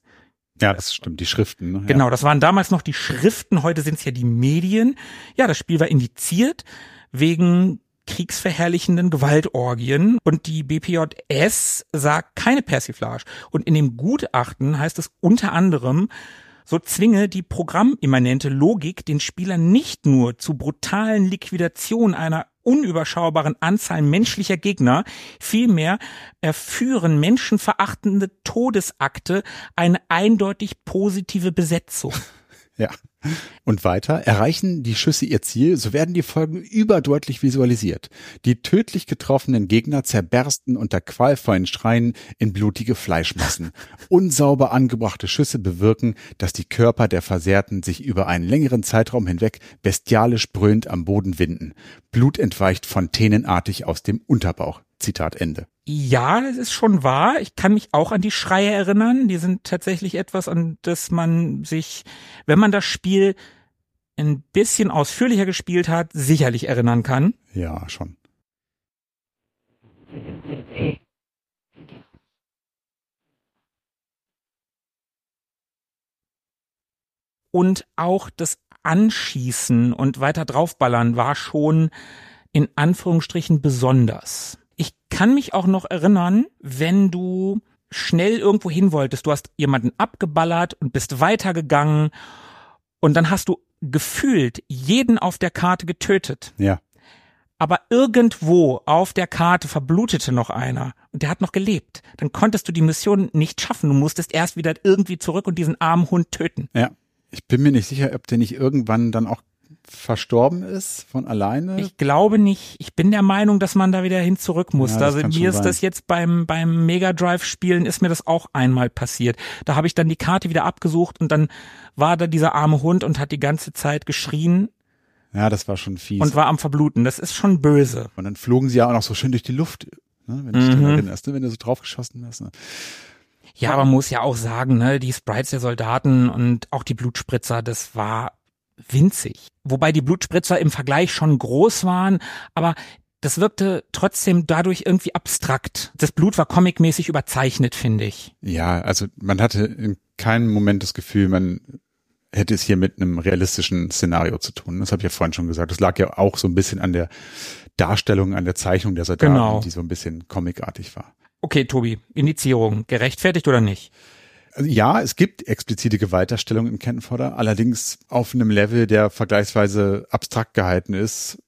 Ja, das stimmt, die Schriften. Ne? Genau, das waren damals noch die Schriften, heute sind es ja die Medien. Ja, das Spiel war indiziert wegen kriegsverherrlichenden Gewaltorgien und die BPJS sagt keine Persiflage. Und in dem Gutachten heißt es unter anderem, so zwinge die programmimmanente Logik den Spieler nicht nur zu brutalen Liquidation einer unüberschaubaren Anzahl menschlicher Gegner, vielmehr erführen menschenverachtende Todesakte eine eindeutig positive Besetzung. Ja. Und weiter, erreichen die Schüsse ihr Ziel, so werden die Folgen überdeutlich visualisiert. Die tödlich getroffenen Gegner zerbersten unter qualvollen Schreien in blutige Fleischmassen. Unsauber angebrachte Schüsse bewirken, dass die Körper der Versehrten sich über einen längeren Zeitraum hinweg bestialisch brüllend am Boden winden. Blut entweicht fontänenartig aus dem Unterbauch. Zitat Ende. Ja, das ist schon wahr. Ich kann mich auch an die Schreie erinnern. Die sind tatsächlich etwas, an das man sich, wenn man das Spiel ein bisschen ausführlicher gespielt hat, sicherlich erinnern kann. Ja, schon. Und auch das Anschießen und weiter draufballern war schon in Anführungsstrichen besonders kann mich auch noch erinnern, wenn du schnell irgendwo hin wolltest, du hast jemanden abgeballert und bist weitergegangen und dann hast du gefühlt jeden auf der Karte getötet. Ja. Aber irgendwo auf der Karte verblutete noch einer und der hat noch gelebt. Dann konntest du die Mission nicht schaffen. Du musstest erst wieder irgendwie zurück und diesen armen Hund töten. Ja. Ich bin mir nicht sicher, ob der nicht irgendwann dann auch verstorben ist von alleine? Ich glaube nicht. Ich bin der Meinung, dass man da wieder hin zurück muss. Ja, also mir ist sein. das jetzt beim beim Mega Drive Spielen ist mir das auch einmal passiert. Da habe ich dann die Karte wieder abgesucht und dann war da dieser arme Hund und hat die ganze Zeit geschrien. Ja, das war schon fies. Und war am verbluten. Das ist schon böse. Und dann flogen sie ja auch noch so schön durch die Luft, ne, wenn du mhm. dich erinnerst, ne, wenn du so draufgeschossen hast. Ne? Ja, aber man muss ja auch sagen, ne, die Sprites der Soldaten und auch die Blutspritzer, das war winzig. Wobei die Blutspritzer im Vergleich schon groß waren, aber das wirkte trotzdem dadurch irgendwie abstrakt. Das Blut war comicmäßig überzeichnet, finde ich. Ja, also man hatte in keinem Moment das Gefühl, man hätte es hier mit einem realistischen Szenario zu tun. Das habe ich ja vorhin schon gesagt. Das lag ja auch so ein bisschen an der Darstellung, an der Zeichnung der Soldaten, genau. die so ein bisschen comicartig war. Okay, Tobi, Indizierung, gerechtfertigt oder nicht? Also ja, es gibt explizite Gewalterstellung im Kentenfodder, allerdings auf einem Level, der vergleichsweise abstrakt gehalten ist.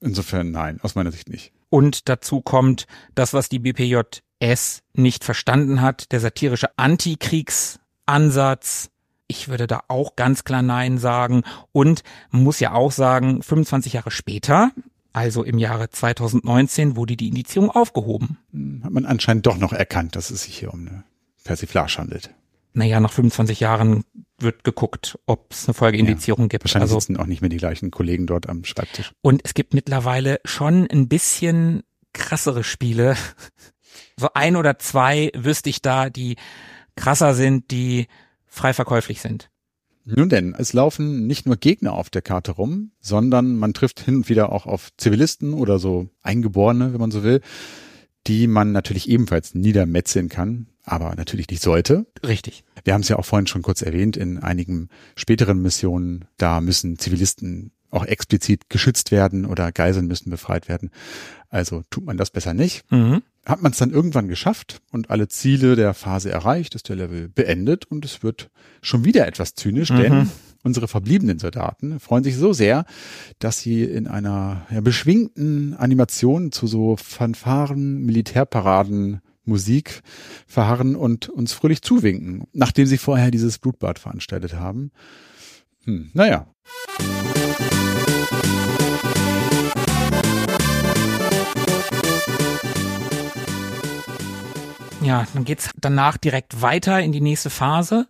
Insofern nein, aus meiner Sicht nicht. Und dazu kommt das, was die BPJS nicht verstanden hat, der satirische Antikriegsansatz. Ich würde da auch ganz klar Nein sagen. Und man muss ja auch sagen, 25 Jahre später, also im Jahre 2019, wurde die Indizierung aufgehoben. Hm, hat man anscheinend doch noch erkannt, dass es sich hier um eine Persiflage handelt naja, nach 25 Jahren wird geguckt, ob es eine Folgeindizierung ja, gibt. Wahrscheinlich also, sitzen auch nicht mehr die gleichen Kollegen dort am Schreibtisch. Und es gibt mittlerweile schon ein bisschen krassere Spiele. So ein oder zwei wüsste ich da, die krasser sind, die frei verkäuflich sind. Nun denn, es laufen nicht nur Gegner auf der Karte rum, sondern man trifft hin und wieder auch auf Zivilisten oder so Eingeborene, wenn man so will, die man natürlich ebenfalls niedermetzeln kann aber natürlich nicht sollte. Richtig. Wir haben es ja auch vorhin schon kurz erwähnt, in einigen späteren Missionen, da müssen Zivilisten auch explizit geschützt werden oder Geiseln müssen befreit werden. Also tut man das besser nicht. Mhm. Hat man es dann irgendwann geschafft und alle Ziele der Phase erreicht, ist der Level beendet und es wird schon wieder etwas zynisch, Mhm. denn unsere verbliebenen Soldaten freuen sich so sehr, dass sie in einer ja, beschwingten Animation zu so Fanfaren, Militärparaden, Musik verharren und uns fröhlich zuwinken, nachdem sie vorher dieses Blutbad veranstaltet haben. Hm, naja. Ja, dann geht's danach direkt weiter in die nächste Phase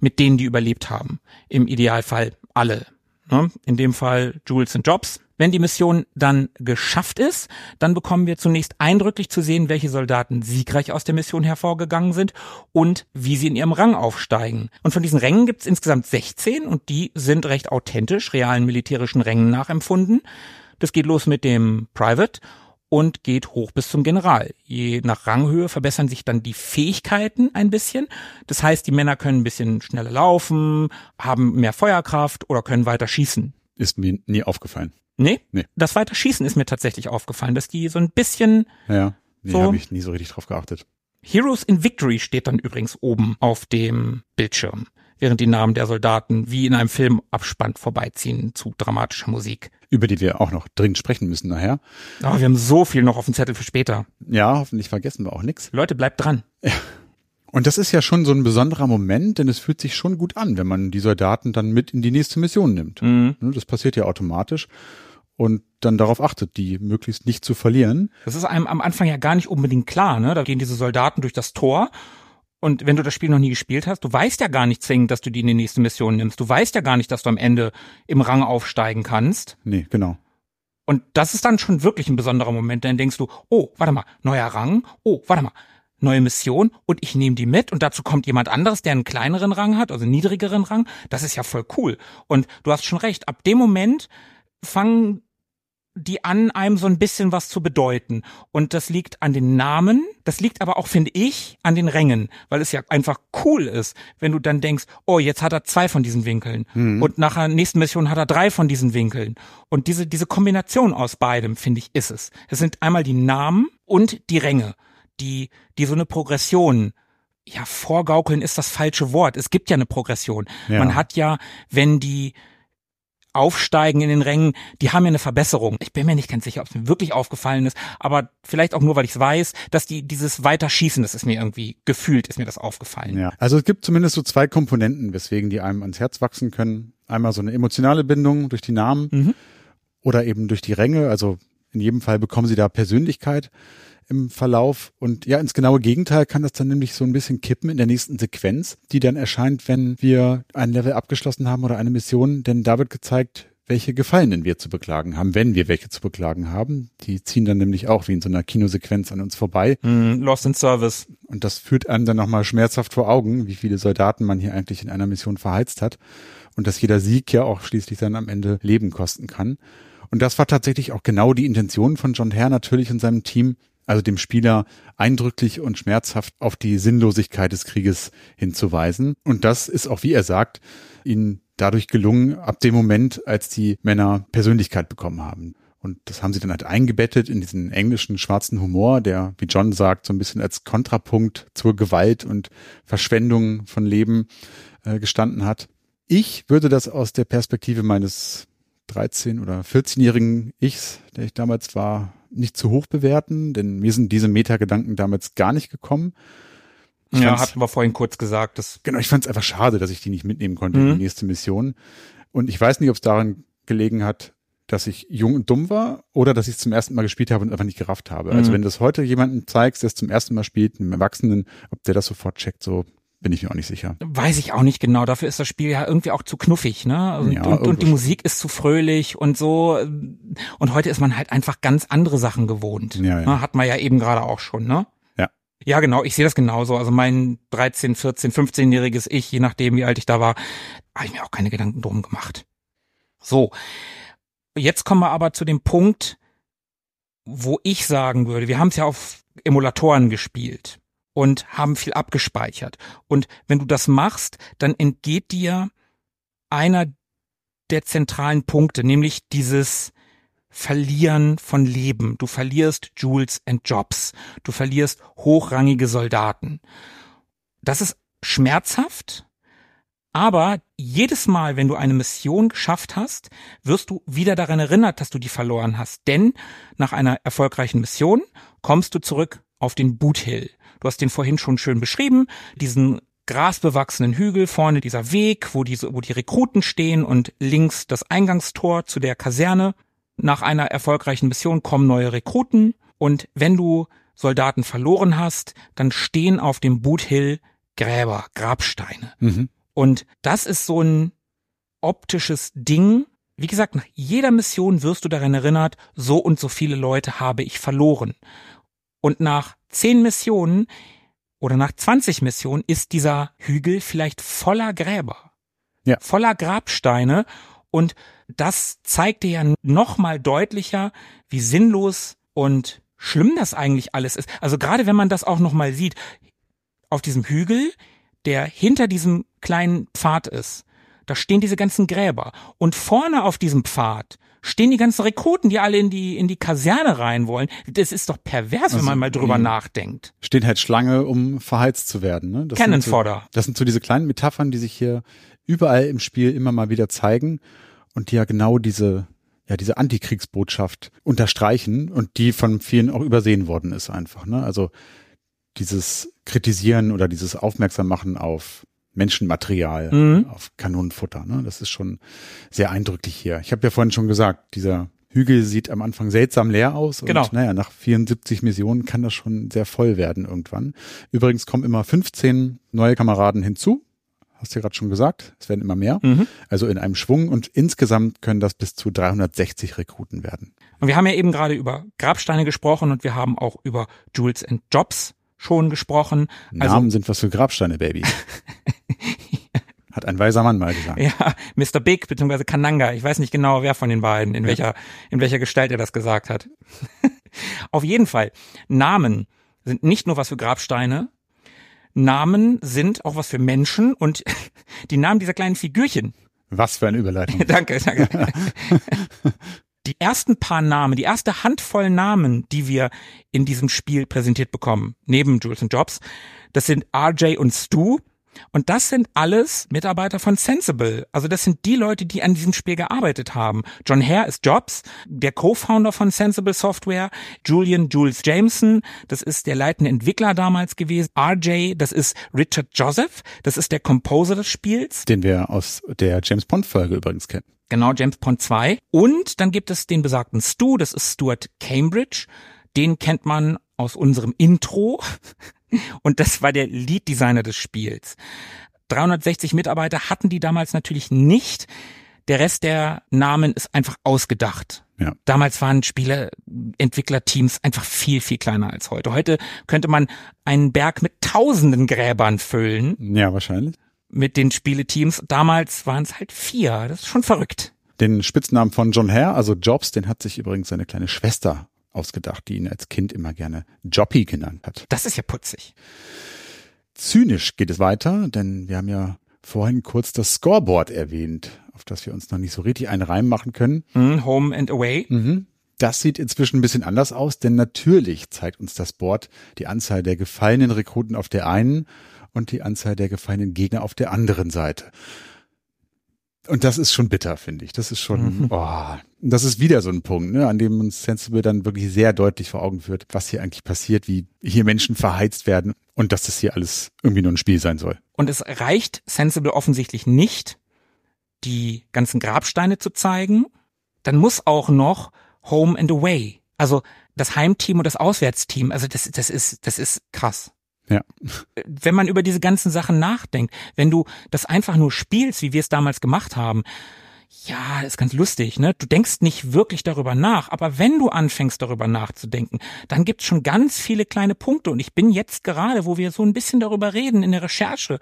mit denen, die überlebt haben. Im Idealfall alle. Ne? In dem Fall Jules und Jobs. Wenn die Mission dann geschafft ist, dann bekommen wir zunächst eindrücklich zu sehen, welche Soldaten siegreich aus der Mission hervorgegangen sind und wie sie in ihrem Rang aufsteigen. Und von diesen Rängen gibt's insgesamt 16 und die sind recht authentisch realen militärischen Rängen nachempfunden. Das geht los mit dem Private und geht hoch bis zum General. Je nach Ranghöhe verbessern sich dann die Fähigkeiten ein bisschen. Das heißt, die Männer können ein bisschen schneller laufen, haben mehr Feuerkraft oder können weiter schießen. Ist mir nie aufgefallen. Nee? Nee. Das weiter Schießen ist mir tatsächlich aufgefallen, dass die so ein bisschen Ja, nee, So. habe ich nie so richtig drauf geachtet. Heroes in Victory steht dann übrigens oben auf dem Bildschirm, während die Namen der Soldaten wie in einem Film abspannt vorbeiziehen zu dramatischer Musik. Über die wir auch noch dringend sprechen müssen nachher. Aber wir haben so viel noch auf dem Zettel für später. Ja, hoffentlich vergessen wir auch nichts. Leute, bleibt dran. Und das ist ja schon so ein besonderer Moment, denn es fühlt sich schon gut an, wenn man die Soldaten dann mit in die nächste Mission nimmt. Mhm. Ne, Das passiert ja automatisch und dann darauf achtet, die möglichst nicht zu verlieren. Das ist einem am Anfang ja gar nicht unbedingt klar, ne? Da gehen diese Soldaten durch das Tor. Und wenn du das Spiel noch nie gespielt hast, du weißt ja gar nicht zwingend, dass du die in die nächste Mission nimmst. Du weißt ja gar nicht, dass du am Ende im Rang aufsteigen kannst. Nee, genau. Und das ist dann schon wirklich ein besonderer Moment. Dann denkst du, oh, warte mal, neuer Rang. Oh, warte mal, neue Mission. Und ich nehme die mit. Und dazu kommt jemand anderes, der einen kleineren Rang hat, also einen niedrigeren Rang. Das ist ja voll cool. Und du hast schon recht. Ab dem Moment fangen die an, einem so ein bisschen was zu bedeuten. Und das liegt an den Namen, das liegt aber auch, finde ich, an den Rängen, weil es ja einfach cool ist, wenn du dann denkst, oh, jetzt hat er zwei von diesen Winkeln und nach der nächsten Mission hat er drei von diesen Winkeln. Und diese, diese Kombination aus beidem, finde ich, ist es. Es sind einmal die Namen und die Ränge, die, die so eine Progression ja, vorgaukeln ist das falsche Wort. Es gibt ja eine Progression. Ja. Man hat ja, wenn die aufsteigen in den Rängen, die haben ja eine Verbesserung. Ich bin mir nicht ganz sicher, ob es mir wirklich aufgefallen ist, aber vielleicht auch nur, weil ich es weiß, dass die dieses Weiterschießen, das ist mir irgendwie gefühlt, ist mir das aufgefallen. Ja. Also es gibt zumindest so zwei Komponenten, weswegen die einem ans Herz wachsen können. Einmal so eine emotionale Bindung durch die Namen Mhm. oder eben durch die Ränge. Also in jedem Fall bekommen sie da Persönlichkeit im Verlauf. Und ja, ins genaue Gegenteil kann das dann nämlich so ein bisschen kippen in der nächsten Sequenz, die dann erscheint, wenn wir ein Level abgeschlossen haben oder eine Mission. Denn da wird gezeigt, welche Gefallenen wir zu beklagen haben, wenn wir welche zu beklagen haben. Die ziehen dann nämlich auch wie in so einer Kinosequenz an uns vorbei. Mm, Lost in Service. Und das führt einem dann nochmal schmerzhaft vor Augen, wie viele Soldaten man hier eigentlich in einer Mission verheizt hat. Und dass jeder Sieg ja auch schließlich dann am Ende Leben kosten kann. Und das war tatsächlich auch genau die Intention von John Hare natürlich und seinem Team, also dem Spieler eindrücklich und schmerzhaft auf die Sinnlosigkeit des Krieges hinzuweisen. Und das ist auch, wie er sagt, ihnen dadurch gelungen, ab dem Moment, als die Männer Persönlichkeit bekommen haben. Und das haben sie dann halt eingebettet in diesen englischen schwarzen Humor, der, wie John sagt, so ein bisschen als Kontrapunkt zur Gewalt und Verschwendung von Leben äh, gestanden hat. Ich würde das aus der Perspektive meines 13- oder 14-jährigen Ichs, der ich damals war, nicht zu hoch bewerten, denn mir sind diese Metagedanken damals gar nicht gekommen. Ich Ja, hatten wir vorhin kurz gesagt. Das, Genau, ich fand es einfach schade, dass ich die nicht mitnehmen konnte in Mhm. die nächste Mission. Und ich weiß nicht, ob es daran gelegen hat, dass ich jung und dumm war oder dass ich es zum ersten Mal gespielt habe und einfach nicht gerafft habe. Also Mhm. wenn du das heute jemandem zeigst, der es zum ersten Mal spielt, einem Erwachsenen, ob der das sofort checkt, so bin ich mir auch nicht sicher. weiß ich auch nicht genau. Dafür ist das Spiel ja irgendwie auch zu knuffig, ne? Und, Ja, und, und die Musik ist zu fröhlich und so. Und heute ist man halt einfach ganz andere Sachen gewohnt. Ja, ja. Ne? Hat man ja eben gerade auch schon, ne? Ja. Ja, genau. Ich sehe das genauso. Also mein 13, 14, 15-jähriges Ich, je nachdem, wie alt ich da war, habe ich mir auch keine Gedanken drum gemacht. So. Jetzt kommen wir aber zu dem Punkt, wo ich sagen würde, wir haben es ja auf Emulatoren gespielt und haben viel abgespeichert. Und wenn du das machst, dann entgeht dir einer der zentralen Punkte, nämlich dieses Verlieren von Leben. Du verlierst Jules and Jobs. Du verlierst hochrangige Soldaten. Das ist schmerzhaft, aber jedes Mal, wenn du eine Mission geschafft hast, wirst du wieder daran erinnert, dass du die verloren hast. Denn nach einer erfolgreichen Mission kommst du zurück auf den Boot Hill. Du hast den vorhin schon schön beschrieben, diesen grasbewachsenen Hügel, vorne dieser Weg, wo die, wo die Rekruten stehen und links das Eingangstor zu der Kaserne. Nach einer erfolgreichen Mission kommen neue Rekruten und wenn du Soldaten verloren hast, dann stehen auf dem Boot Hill Gräber, Grabsteine. Mhm. Und das ist so ein optisches Ding. Wie gesagt, nach jeder Mission wirst du daran erinnert, so und so viele Leute habe ich verloren. Und nach zehn Missionen oder nach 20 Missionen ist dieser Hügel vielleicht voller Gräber. Ja. Voller Grabsteine. Und das zeigt dir ja nochmal deutlicher, wie sinnlos und schlimm das eigentlich alles ist. Also gerade wenn man das auch nochmal sieht, auf diesem Hügel, der hinter diesem kleinen Pfad ist, da stehen diese ganzen Gräber. Und vorne auf diesem Pfad stehen die ganzen Rekruten, die alle in die, in die Kaserne rein wollen. Das ist doch pervers, also, wenn man mal drüber nachdenkt. Stehen halt Schlange, um verheizt zu werden. Ne? Das Cannon so, Das sind so diese kleinen Metaphern, die sich hier überall im Spiel immer mal wieder zeigen und die ja genau diese, ja, diese Antikriegsbotschaft unterstreichen und die von vielen auch übersehen worden ist einfach. Ne? Also dieses Kritisieren oder dieses Aufmerksam machen auf Menschenmaterial, mhm. auf Kanonenfutter. Ne? Das ist schon sehr eindrücklich hier. Ich habe ja vorhin schon gesagt, dieser Hügel sieht am Anfang seltsam leer aus. Genau. Und naja, nach 74 Missionen kann das schon sehr voll werden irgendwann. Übrigens kommen immer 15 neue Kameraden hinzu. Hast du ja gerade schon gesagt, es werden immer mehr. Mhm. Also in einem Schwung und insgesamt können das bis zu 360 Rekruten werden. Und wir haben ja eben gerade über Grabsteine gesprochen und wir haben auch über Jules and Jobs schon gesprochen. Also, Namen sind was für Grabsteine, Baby. Hat ein weiser Mann mal gesagt. Ja, Mr. Big bzw. Kananga. Ich weiß nicht genau, wer von den beiden, in ja. welcher, in welcher Gestalt er das gesagt hat. Auf jeden Fall. Namen sind nicht nur was für Grabsteine. Namen sind auch was für Menschen und die Namen dieser kleinen Figürchen. Was für eine Überleitung. danke, danke die ersten paar Namen, die erste Handvoll Namen, die wir in diesem Spiel präsentiert bekommen, neben Jules und Jobs, das sind RJ und Stu. Und das sind alles Mitarbeiter von Sensible. Also das sind die Leute, die an diesem Spiel gearbeitet haben. John Hare ist Jobs, der Co-Founder von Sensible Software. Julian Jules Jameson, das ist der leitende Entwickler damals gewesen. RJ, das ist Richard Joseph, das ist der Composer des Spiels. Den wir aus der James Bond Folge übrigens kennen. Genau, James Pond 2. Und dann gibt es den besagten Stu, das ist Stuart Cambridge. Den kennt man aus unserem Intro. Und das war der Lead-Designer des Spiels. 360 Mitarbeiter hatten die damals natürlich nicht. Der Rest der Namen ist einfach ausgedacht. Ja. Damals waren Spiele, Entwicklerteams einfach viel, viel kleiner als heute. Heute könnte man einen Berg mit tausenden Gräbern füllen. Ja, wahrscheinlich mit den Spieleteams. Damals waren es halt vier. Das ist schon verrückt. Den Spitznamen von John Hare, also Jobs, den hat sich übrigens seine kleine Schwester ausgedacht, die ihn als Kind immer gerne Joppy genannt hat. Das ist ja putzig. Zynisch geht es weiter, denn wir haben ja vorhin kurz das Scoreboard erwähnt, auf das wir uns noch nicht so richtig einen Reim machen können. Mm, home and away. Mhm. Das sieht inzwischen ein bisschen anders aus, denn natürlich zeigt uns das Board die Anzahl der gefallenen Rekruten auf der einen und die Anzahl der gefallenen Gegner auf der anderen Seite. Und das ist schon bitter, finde ich. Das ist schon, mhm. oh, das ist wieder so ein Punkt, ne, an dem uns Sensible dann wirklich sehr deutlich vor Augen führt, was hier eigentlich passiert, wie hier Menschen verheizt werden und dass das hier alles irgendwie nur ein Spiel sein soll. Und es reicht Sensible offensichtlich nicht, die ganzen Grabsteine zu zeigen. Dann muss auch noch Home and Away, also das Heimteam und das Auswärtsteam, also das, das ist, das ist krass. Ja. Wenn man über diese ganzen Sachen nachdenkt, wenn du das einfach nur spielst, wie wir es damals gemacht haben, ja, ist ganz lustig, ne? Du denkst nicht wirklich darüber nach, aber wenn du anfängst darüber nachzudenken, dann gibt's schon ganz viele kleine Punkte und ich bin jetzt gerade, wo wir so ein bisschen darüber reden in der Recherche,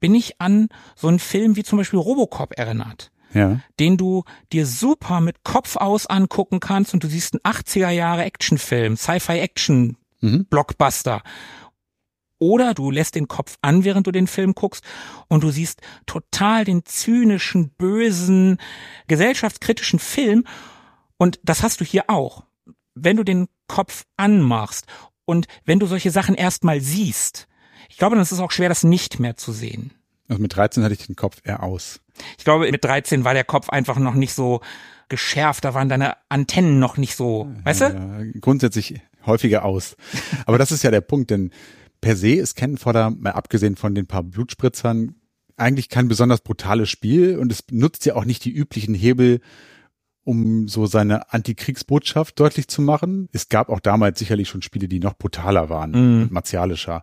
bin ich an so einen Film wie zum Beispiel Robocop erinnert. Ja. den du dir super mit Kopf aus angucken kannst und du siehst einen 80er Jahre Actionfilm, Sci-Fi Action mhm. Oder du lässt den Kopf an, während du den Film guckst und du siehst total den zynischen, bösen, gesellschaftskritischen Film. Und das hast du hier auch. Wenn du den Kopf anmachst und wenn du solche Sachen erstmal siehst, ich glaube, dann ist es auch schwer, das nicht mehr zu sehen. Also mit 13 hatte ich den Kopf eher aus. Ich glaube, mit 13 war der Kopf einfach noch nicht so geschärft, da waren deine Antennen noch nicht so, weißt du? Ja, grundsätzlich häufiger aus. Aber das ist ja der Punkt, denn per se ist Ken Fodder, mal abgesehen von den paar Blutspritzern, eigentlich kein besonders brutales Spiel und es nutzt ja auch nicht die üblichen Hebel, um so seine Antikriegsbotschaft deutlich zu machen. Es gab auch damals sicherlich schon Spiele, die noch brutaler waren und martialischer.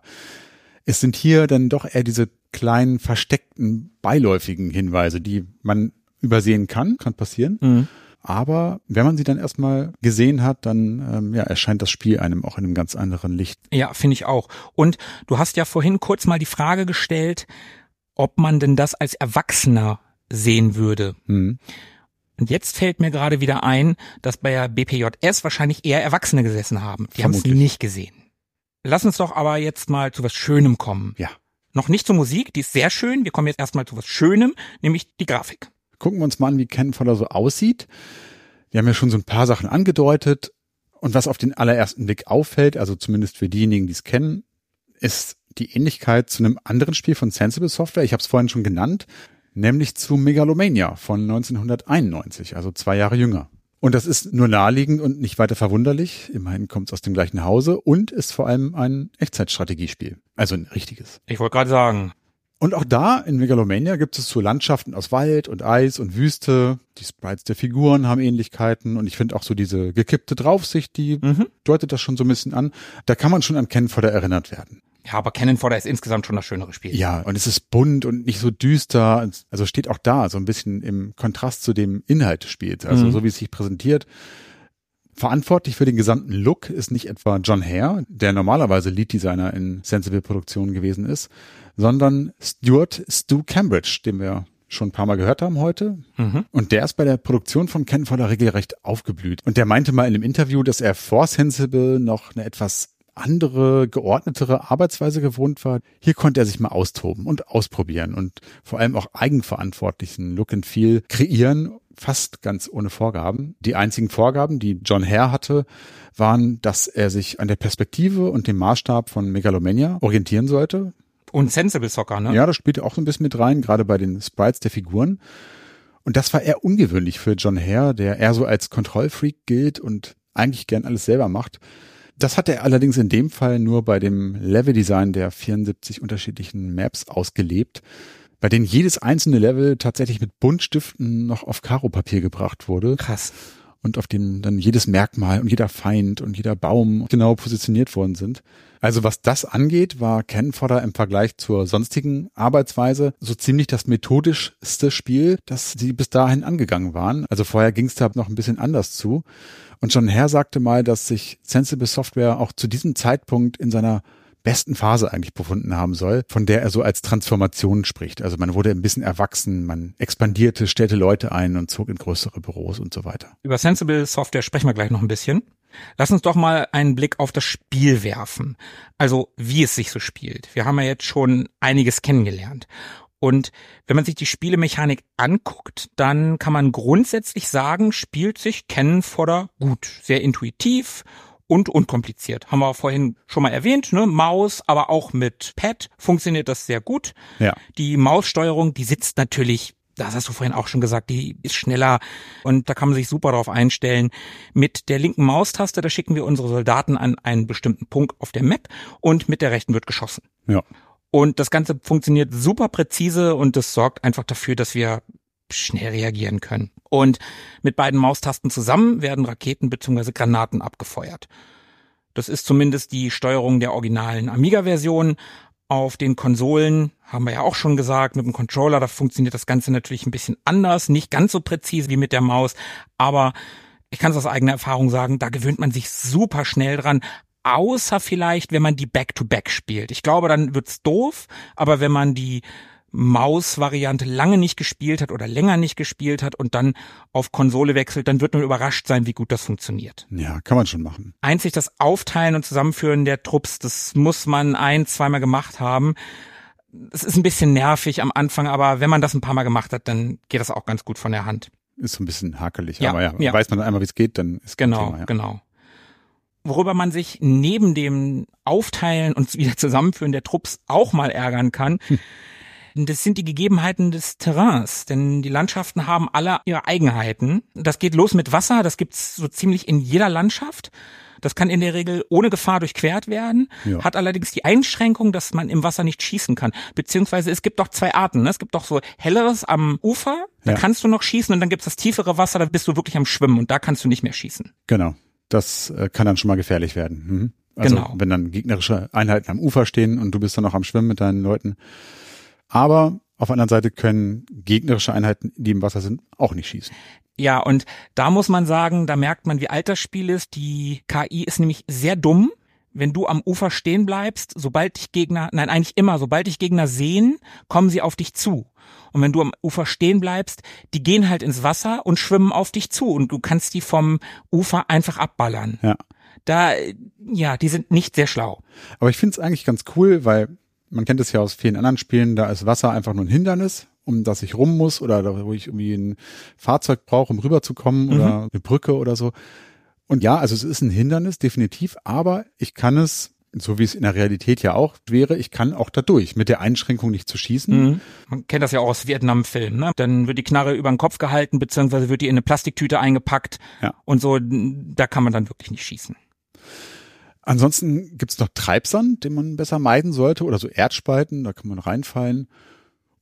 Es sind hier dann doch eher diese kleinen, versteckten, beiläufigen Hinweise, die man übersehen kann, kann passieren. Mhm. Aber wenn man sie dann erstmal gesehen hat, dann ähm, ja, erscheint das Spiel einem auch in einem ganz anderen Licht. Ja, finde ich auch. Und du hast ja vorhin kurz mal die Frage gestellt, ob man denn das als Erwachsener sehen würde. Hm. Und jetzt fällt mir gerade wieder ein, dass bei der BPJS wahrscheinlich eher Erwachsene gesessen haben. Die haben es nicht gesehen. Lass uns doch aber jetzt mal zu was Schönem kommen. Ja. Noch nicht zur Musik, die ist sehr schön. Wir kommen jetzt erstmal zu was Schönem, nämlich die Grafik. Gucken wir uns mal an, wie Ken Fodder so aussieht. Wir haben ja schon so ein paar Sachen angedeutet. Und was auf den allerersten Blick auffällt, also zumindest für diejenigen, die es kennen, ist die Ähnlichkeit zu einem anderen Spiel von Sensible Software. Ich habe es vorhin schon genannt, nämlich zu Megalomania von 1991, also zwei Jahre jünger. Und das ist nur naheliegend und nicht weiter verwunderlich. Immerhin kommt es aus dem gleichen Hause und ist vor allem ein Echtzeitstrategiespiel. Also ein richtiges. Ich wollte gerade sagen, Und auch da in Megalomania gibt es so Landschaften aus Wald und Eis und Wüste. Die Sprites der Figuren haben Ähnlichkeiten und ich finde auch so diese gekippte Draufsicht, die Mhm. deutet das schon so ein bisschen an. Da kann man schon an Ken Fodder erinnert werden. ja, aber Cannon Fodder ist insgesamt schon das schönere Spiel. Ja, und es ist bunt und nicht so düster. Also steht auch da so ein bisschen im Kontrast zu dem Inhalt des Spiels. Also Mhm. so wie es sich präsentiert. Verantwortlich für den gesamten Look ist nicht etwa John Hare, der normalerweise Lead-Designer in Sensible Produktionen gewesen ist, sondern Stuart Stu Cambridge, den wir schon ein paar Mal gehört haben heute. Mhm. Und der ist bei der Produktion von Ken Fodder regelrecht aufgeblüht. Und der meinte mal in einem Interview, dass er vor Sensible noch eine etwas andere, geordnetere Arbeitsweise gewohnt war. Hier konnte er sich mal austoben und ausprobieren und vor allem auch eigenverantwortlichen Look and Feel kreieren, fast ganz ohne Vorgaben. Die einzigen Vorgaben, die John Hare hatte, waren, dass er sich an der Perspektive und dem Maßstab von Megalomania orientieren sollte. Und Sensible Soccer, ne? Ja, das spielte auch so ein bisschen mit rein, gerade bei den Sprites der Figuren. Und das war eher ungewöhnlich für John Hare, der eher so als Kontrollfreak gilt und eigentlich gern alles selber macht. Das hat er allerdings in dem Fall nur bei dem Leveldesign der 74 unterschiedlichen Maps ausgelebt, bei denen jedes einzelne Level tatsächlich mit Buntstiften noch auf Karo-Papier gebracht wurde Krass. und auf dem dann jedes Merkmal und jeder Feind und jeder Baum genau positioniert worden sind. Also was das angeht, war Ken Fodder im Vergleich zur sonstigen Arbeitsweise so ziemlich das methodischste Spiel, das sie bis dahin angegangen waren. Also vorher ging es da noch ein bisschen anders zu. Und John Hare sagte mal, dass sich Sensible Software auch zu diesem Zeitpunkt in seiner besten Phase eigentlich befunden haben soll, von der er so als Transformation spricht. Also man wurde ein bisschen erwachsen, man expandierte, stellte Leute ein und zog in größere Büros und so weiter. Über Sensible Software sprechen wir gleich noch ein bisschen. Lass uns doch mal einen Blick auf das Spiel werfen. Also, wie es sich so spielt. Wir haben ja jetzt schon einiges kennengelernt. Und wenn man sich die Spielemechanik anguckt, dann kann man grundsätzlich sagen, spielt sich Kennen Fodder gut. Sehr intuitiv und unkompliziert. Haben wir vorhin schon mal erwähnt, ne? Maus, aber auch mit Pad funktioniert das sehr gut. Ja. Die Maussteuerung, die sitzt natürlich, das hast du vorhin auch schon gesagt, die ist schneller und da kann man sich super darauf einstellen. Mit der linken Maustaste, da schicken wir unsere Soldaten an einen bestimmten Punkt auf der Map und mit der rechten wird geschossen. Ja. Und das Ganze funktioniert super präzise und das sorgt einfach dafür, dass wir schnell reagieren können. Und mit beiden Maustasten zusammen werden Raketen bzw. Granaten abgefeuert. Das ist zumindest die Steuerung der originalen Amiga-Version. Auf den Konsolen haben wir ja auch schon gesagt, mit dem Controller, da funktioniert das Ganze natürlich ein bisschen anders, nicht ganz so präzise wie mit der Maus, aber ich kann es aus eigener Erfahrung sagen, da gewöhnt man sich super schnell dran, außer vielleicht, wenn man die Back-to-Back spielt. Ich glaube, dann wird's doof, aber wenn man die Maus-Variante lange nicht gespielt hat oder länger nicht gespielt hat und dann auf Konsole wechselt, dann wird man überrascht sein, wie gut das funktioniert. Ja, kann man schon machen. Einzig das Aufteilen und Zusammenführen der Trupps, das muss man ein, zweimal gemacht haben. Es ist ein bisschen nervig am Anfang, aber wenn man das ein paar Mal gemacht hat, dann geht das auch ganz gut von der Hand. Ist so ein bisschen hakelig, Ja, aber ja, ja. weiß man einmal, wie es geht, dann ist Genau, Thema, ja. genau. Worüber man sich neben dem Aufteilen und wieder Zusammenführen der Trupps auch mal ärgern kann, das sind die Gegebenheiten des Terrains, denn die Landschaften haben alle ihre Eigenheiten. Das geht los mit Wasser, das gibt's so ziemlich in jeder Landschaft. Das kann in der Regel ohne Gefahr durchquert werden, Ja. hat allerdings die Einschränkung, dass man im Wasser nicht schießen kann. Beziehungsweise es gibt doch zwei Arten. Ne? Es gibt doch so helleres am Ufer, da Ja. kannst du noch schießen und dann gibt's das tiefere Wasser, da bist du wirklich am Schwimmen und da kannst du nicht mehr schießen. Genau. Das äh, kann dann schon mal gefährlich werden. Mhm. Also Genau. wenn dann gegnerische Einheiten am Ufer stehen und du bist dann noch am Schwimmen mit deinen Leuten. Aber auf der anderen Seite können gegnerische Einheiten, die im Wasser sind, auch nicht schießen. Ja, und da muss man sagen, da merkt man, wie alt das Spiel ist. Die KI ist nämlich sehr dumm. Wenn du am Ufer stehen bleibst, sobald dich Gegner, nein, eigentlich immer, sobald dich Gegner sehen, kommen sie auf dich zu. Und wenn du am Ufer stehen bleibst, die gehen halt ins Wasser und schwimmen auf dich zu und du kannst die vom Ufer einfach abballern. Ja. Da, ja, die sind nicht sehr schlau. Aber ich finde es eigentlich ganz cool, weil man kennt es ja aus vielen anderen Spielen, da ist Wasser einfach nur ein Hindernis, um das ich rum muss oder wo ich irgendwie ein Fahrzeug brauche, um rüberzukommen oder eine Brücke oder so. Und ja, also es ist ein Hindernis, definitiv, aber ich kann es, so wie es in der Realität ja auch wäre, ich kann auch dadurch, mit der Einschränkung nicht zu schießen. Man kennt das ja auch aus Vietnam-Filmen. Ne? Dann wird die Knarre über den Kopf gehalten, beziehungsweise wird die in eine Plastiktüte eingepackt. Ja. Und so, da kann man dann wirklich nicht schießen. Ansonsten gibt's noch Treibsand, den man besser meiden sollte, oder so Erdspalten, da kann man reinfallen.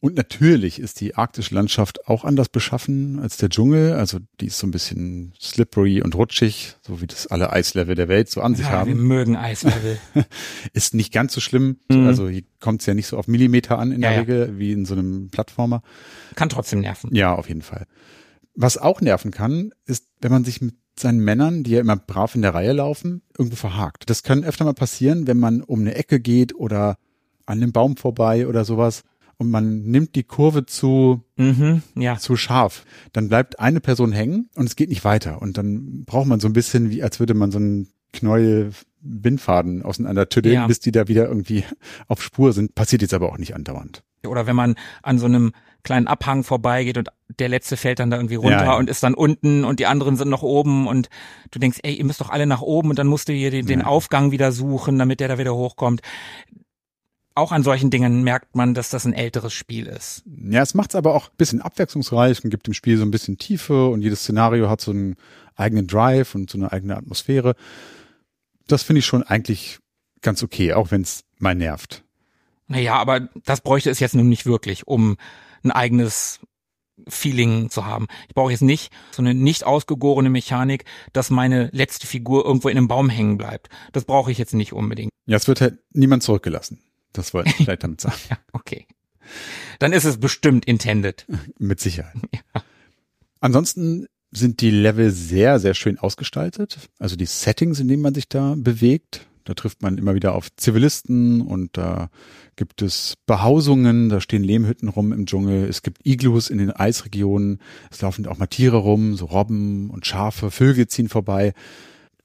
Und natürlich ist die arktische Landschaft auch anders beschaffen als der Dschungel. Also die ist so ein bisschen slippery und rutschig, so wie das alle Eislevel der Welt so an sich Ja, wir haben. mögen Eislevel. Ist nicht ganz so schlimm. Mhm. Also hier kommt's ja nicht so auf Millimeter an in Ja, der ja. Regel wie in so einem Plattformer. Kann trotzdem nerven. Ja, auf jeden Fall. Was auch nerven kann, ist, wenn man sich mit seinen Männern, die ja immer brav in der Reihe laufen, irgendwo verhakt. Das kann öfter mal passieren, wenn man um eine Ecke geht oder an einem Baum vorbei oder sowas und man nimmt die Kurve zu, Mhm, ja. zu scharf. Dann bleibt eine Person hängen und es geht nicht weiter. Und dann braucht man so ein bisschen wie, als würde man so einen Knäuel Bindfaden auseinander tüddeln, Ja. bis die da wieder irgendwie auf Spur sind. Passiert jetzt aber auch nicht andauernd. Oder wenn man an so einem kleinen Abhang vorbeigeht und der letzte fällt dann da irgendwie runter Ja, ja. und ist dann unten und die anderen sind noch oben und du denkst, ey, ihr müsst doch alle nach oben und dann musst du hier den, den Ja. Aufgang wieder suchen, damit der da wieder hochkommt. Auch an solchen Dingen merkt man, dass das ein älteres Spiel ist. Ja, es macht's aber auch ein bisschen abwechslungsreich und gibt dem Spiel so ein bisschen Tiefe und jedes Szenario hat so einen eigenen Drive und so eine eigene Atmosphäre. Das finde ich schon eigentlich ganz okay, auch wenn es mal nervt. Naja, aber das bräuchte es jetzt nun nicht wirklich, um ein eigenes Feeling zu haben. Ich brauche jetzt nicht so eine nicht ausgegorene Mechanik, dass meine letzte Figur irgendwo in einem Baum hängen bleibt. Das brauche ich jetzt nicht unbedingt. Ja, es wird halt niemand zurückgelassen. Das wollte ich vielleicht damit sagen. Ja, okay. Dann ist es bestimmt intended. Mit Sicherheit. Ansonsten sind die Level sehr, sehr schön ausgestaltet. Also die Settings, in denen man sich da bewegt. Da trifft man immer wieder auf Zivilisten und da gibt es Behausungen, da stehen Lehmhütten rum im Dschungel. Es gibt Iglus in den Eisregionen. Es laufen auch mal Tiere rum, so Robben und Schafe, Vögel ziehen vorbei.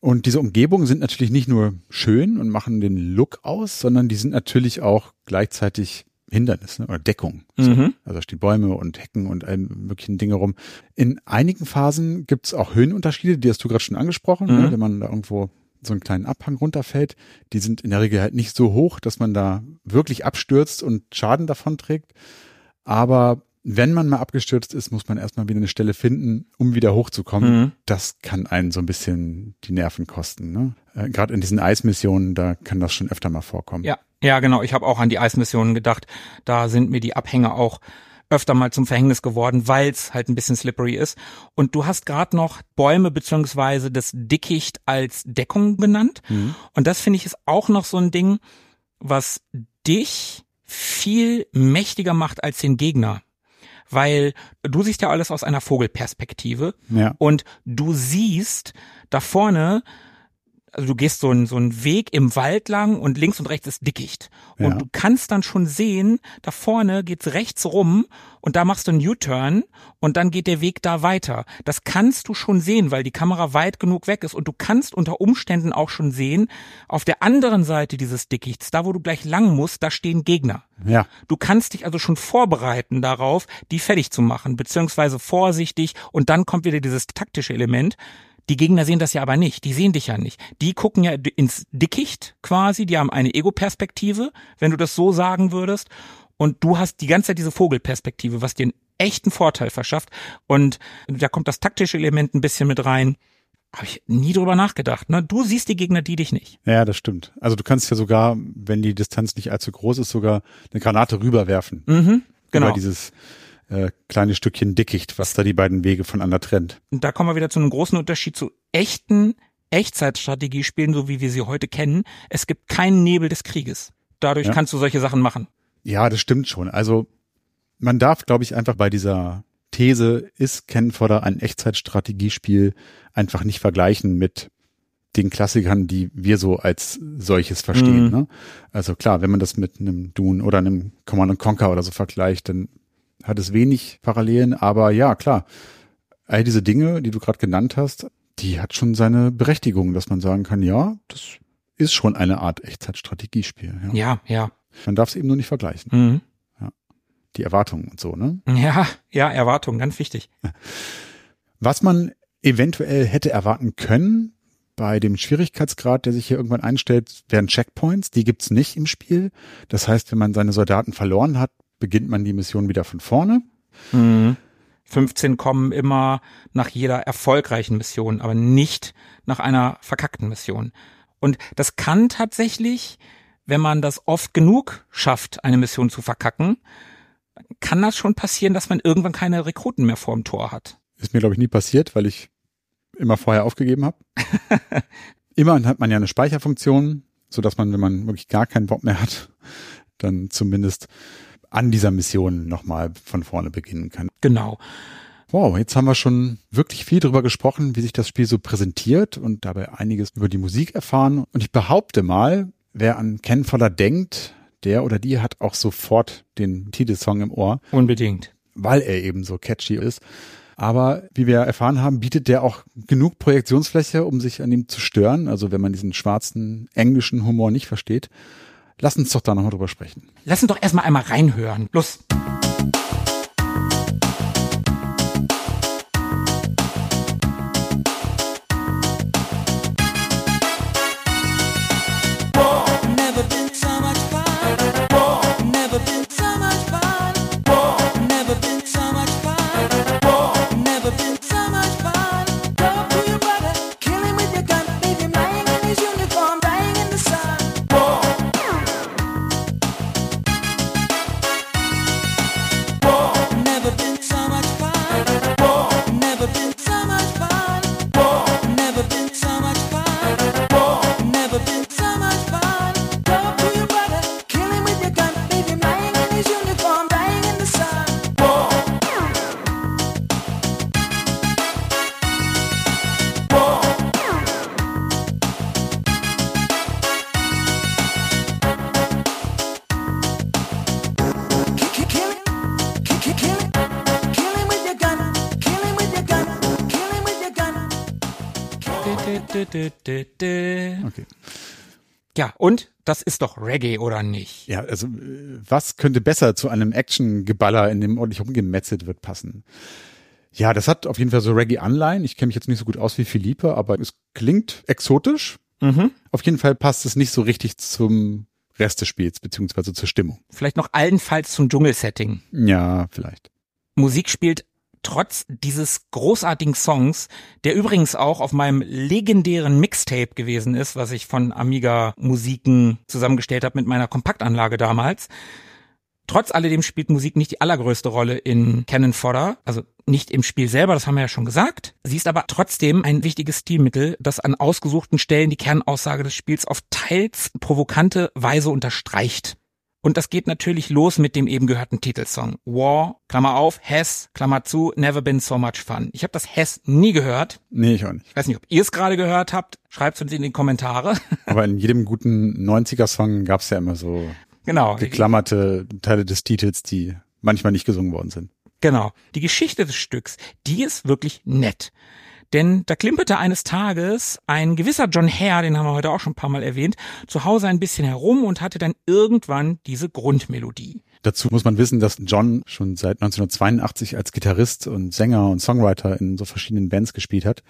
Und diese Umgebungen sind natürlich nicht nur schön und machen den Look aus, sondern die sind natürlich auch gleichzeitig Hindernis ne, oder Deckung. So. Mhm. Also da stehen Bäume und Hecken und all möglichen Dinge rum. In einigen Phasen gibt es auch Höhenunterschiede, die hast du gerade schon angesprochen, Mhm. ne, wenn man da irgendwo so einen kleinen Abhang runterfällt. Die sind in der Regel halt nicht so hoch, dass man da wirklich abstürzt und Schaden davon trägt. Aber wenn man mal abgestürzt ist, muss man erstmal wieder eine Stelle finden, um wieder hochzukommen. Mhm. Das kann einen so ein bisschen die Nerven kosten. Ne? Äh, Gerade in diesen Eismissionen, da kann das schon öfter mal vorkommen. Ja, ja, genau. Ich habe auch an die Eismissionen gedacht. Da sind mir die Abhänge auch öfter mal zum Verhängnis geworden, weil es halt ein bisschen slippery ist. Und du hast gerade noch Bäume beziehungsweise das Dickicht als Deckung benannt. Mhm. Und das finde ich ist auch noch so ein Ding, was dich viel mächtiger macht als den Gegner. Weil du siehst ja alles aus einer Vogelperspektive ja. und du siehst da vorne also du gehst so einen so einen Weg im Wald lang und links und rechts ist Dickicht. Und Ja. du kannst dann schon sehen, da vorne geht's rechts rum und da machst du einen U-Turn und dann geht der Weg da weiter. Das kannst du schon sehen, weil die Kamera weit genug weg ist und du kannst unter Umständen auch schon sehen, auf der anderen Seite dieses Dickichts, da wo du gleich lang musst, da stehen Gegner. Ja. Du kannst dich also schon vorbereiten darauf, die fertig zu machen, beziehungsweise vorsichtig und dann kommt wieder dieses taktische Element. Die Gegner sehen das ja aber nicht, die sehen dich ja nicht. Die gucken ja ins Dickicht quasi, die haben eine Ego-Perspektive, wenn du das so sagen würdest. Und du hast die ganze Zeit diese Vogelperspektive, was dir einen echten Vorteil verschafft. Und da kommt das taktische Element ein bisschen mit rein. Habe ich nie drüber nachgedacht. Ne? Du siehst die Gegner, die dich nicht. Ja, das stimmt. Also du kannst ja sogar, wenn die Distanz nicht allzu groß ist, sogar eine Granate rüberwerfen. Mhm, genau. Über dieses äh, kleine Stückchen Dickicht, was da die beiden Wege voneinander trennt. Und da kommen wir wieder zu einem großen Unterschied zu echten Echtzeitstrategiespielen, so wie wir sie heute kennen. Es gibt keinen Nebel des Krieges. Dadurch Ja. kannst du solche Sachen machen. Ja, das stimmt schon. Also man darf, glaube ich, einfach bei dieser These, ist Ken Fodder ein Echtzeitstrategiespiel, einfach nicht vergleichen mit den Klassikern, die wir so als solches verstehen. Mhm. Ne? Also klar, wenn man das mit einem Dune oder einem Command Conquer oder so vergleicht, dann hat es wenig Parallelen, aber ja, klar, all diese Dinge, die du gerade genannt hast, die hat schon seine Berechtigung, dass man sagen kann, ja, das ist schon eine Art Echtzeitstrategiespiel. Ja. Ja, ja. Man darf es eben nur nicht vergleichen Mhm. die Erwartungen und so, ne? Ja, ja, Erwartung, ganz wichtig. Was man eventuell hätte erwarten können bei dem Schwierigkeitsgrad, der sich hier irgendwann einstellt, wären Checkpoints. Die gibt's nicht im Spiel. Das heißt, wenn man seine Soldaten verloren hat, beginnt man die Mission wieder von vorne. Mhm. 15 kommen immer nach jeder erfolgreichen Mission, aber nicht nach einer verkackten Mission. Und das kann tatsächlich, wenn man das oft genug schafft, eine Mission zu verkacken, kann das schon passieren, dass man irgendwann keine Rekruten mehr vorm Tor hat. Ist mir, glaube ich, nie passiert, weil ich immer vorher aufgegeben habe. Immerhin hat man ja eine Speicherfunktion, so dass man, wenn man wirklich gar keinen Bock mehr hat, dann zumindest an dieser Mission nochmal von vorne beginnen kann. Genau. Wow, jetzt haben wir schon wirklich viel darüber gesprochen, wie sich das Spiel so präsentiert und dabei einiges über die Musik erfahren. Und ich behaupte mal, wer an Ken Foller denkt, der oder die hat auch sofort den Titelsong im Ohr, Unbedingt. weil er eben so catchy ist. Aber wie wir erfahren haben, bietet der auch genug Projektionsfläche, um sich an ihm zu stören. Also wenn man diesen schwarzen englischen Humor nicht versteht. Lass uns doch da nochmal drüber sprechen. Lass uns doch erstmal einmal reinhören. Los. Okay. Ja, und das ist doch Reggae, oder nicht? Ja, also äh, was könnte besser zu einem Action-Geballer, in dem ordentlich rumgemetzelt wird, passen? Ja, das hat auf jeden Fall so Reggae-Anleihen. Ich kenne mich jetzt nicht so gut aus wie Philippe, aber es klingt exotisch. Mhm. Auf jeden Fall passt es nicht so richtig zum Rest des Spiels, beziehungsweise zur Stimmung. Vielleicht noch allenfalls zum Dschungelsetting. Ja, vielleicht. Musik spielt trotz dieses großartigen Songs, der übrigens auch auf meinem legendären Mixtape gewesen ist, was ich von Amiga Musiken zusammengestellt habe mit meiner Kompaktanlage damals. Trotz alledem spielt Musik nicht die allergrößte Rolle in Cannon Fodder, also nicht im Spiel selber, das haben wir ja schon gesagt. Sie ist aber trotzdem ein wichtiges Stilmittel, das an ausgesuchten Stellen die Kernaussage des Spiels auf teils provokante Weise unterstreicht. Und das geht natürlich los mit dem eben gehörten Titelsong. War, Klammer auf, Has, Klammer zu, Never Been So Much Fun. Ich habe das Has nie gehört. Nee, ich auch nicht. Ich weiß nicht, ob ihr es gerade gehört habt. Schreibt uns in die Kommentare. Aber in jedem guten 90er-Song gab es ja immer so genau. geklammerte Teile des Titels, die manchmal nicht gesungen worden sind. Genau. Die Geschichte des Stücks, die ist wirklich nett. Denn da klimperte eines Tages ein gewisser John Hare, den haben wir heute auch schon ein paar Mal erwähnt, zu Hause ein bisschen herum und hatte dann irgendwann diese Grundmelodie. Dazu muss man wissen, dass John schon seit 1982 als Gitarrist und Sänger und Songwriter in so verschiedenen Bands gespielt hat.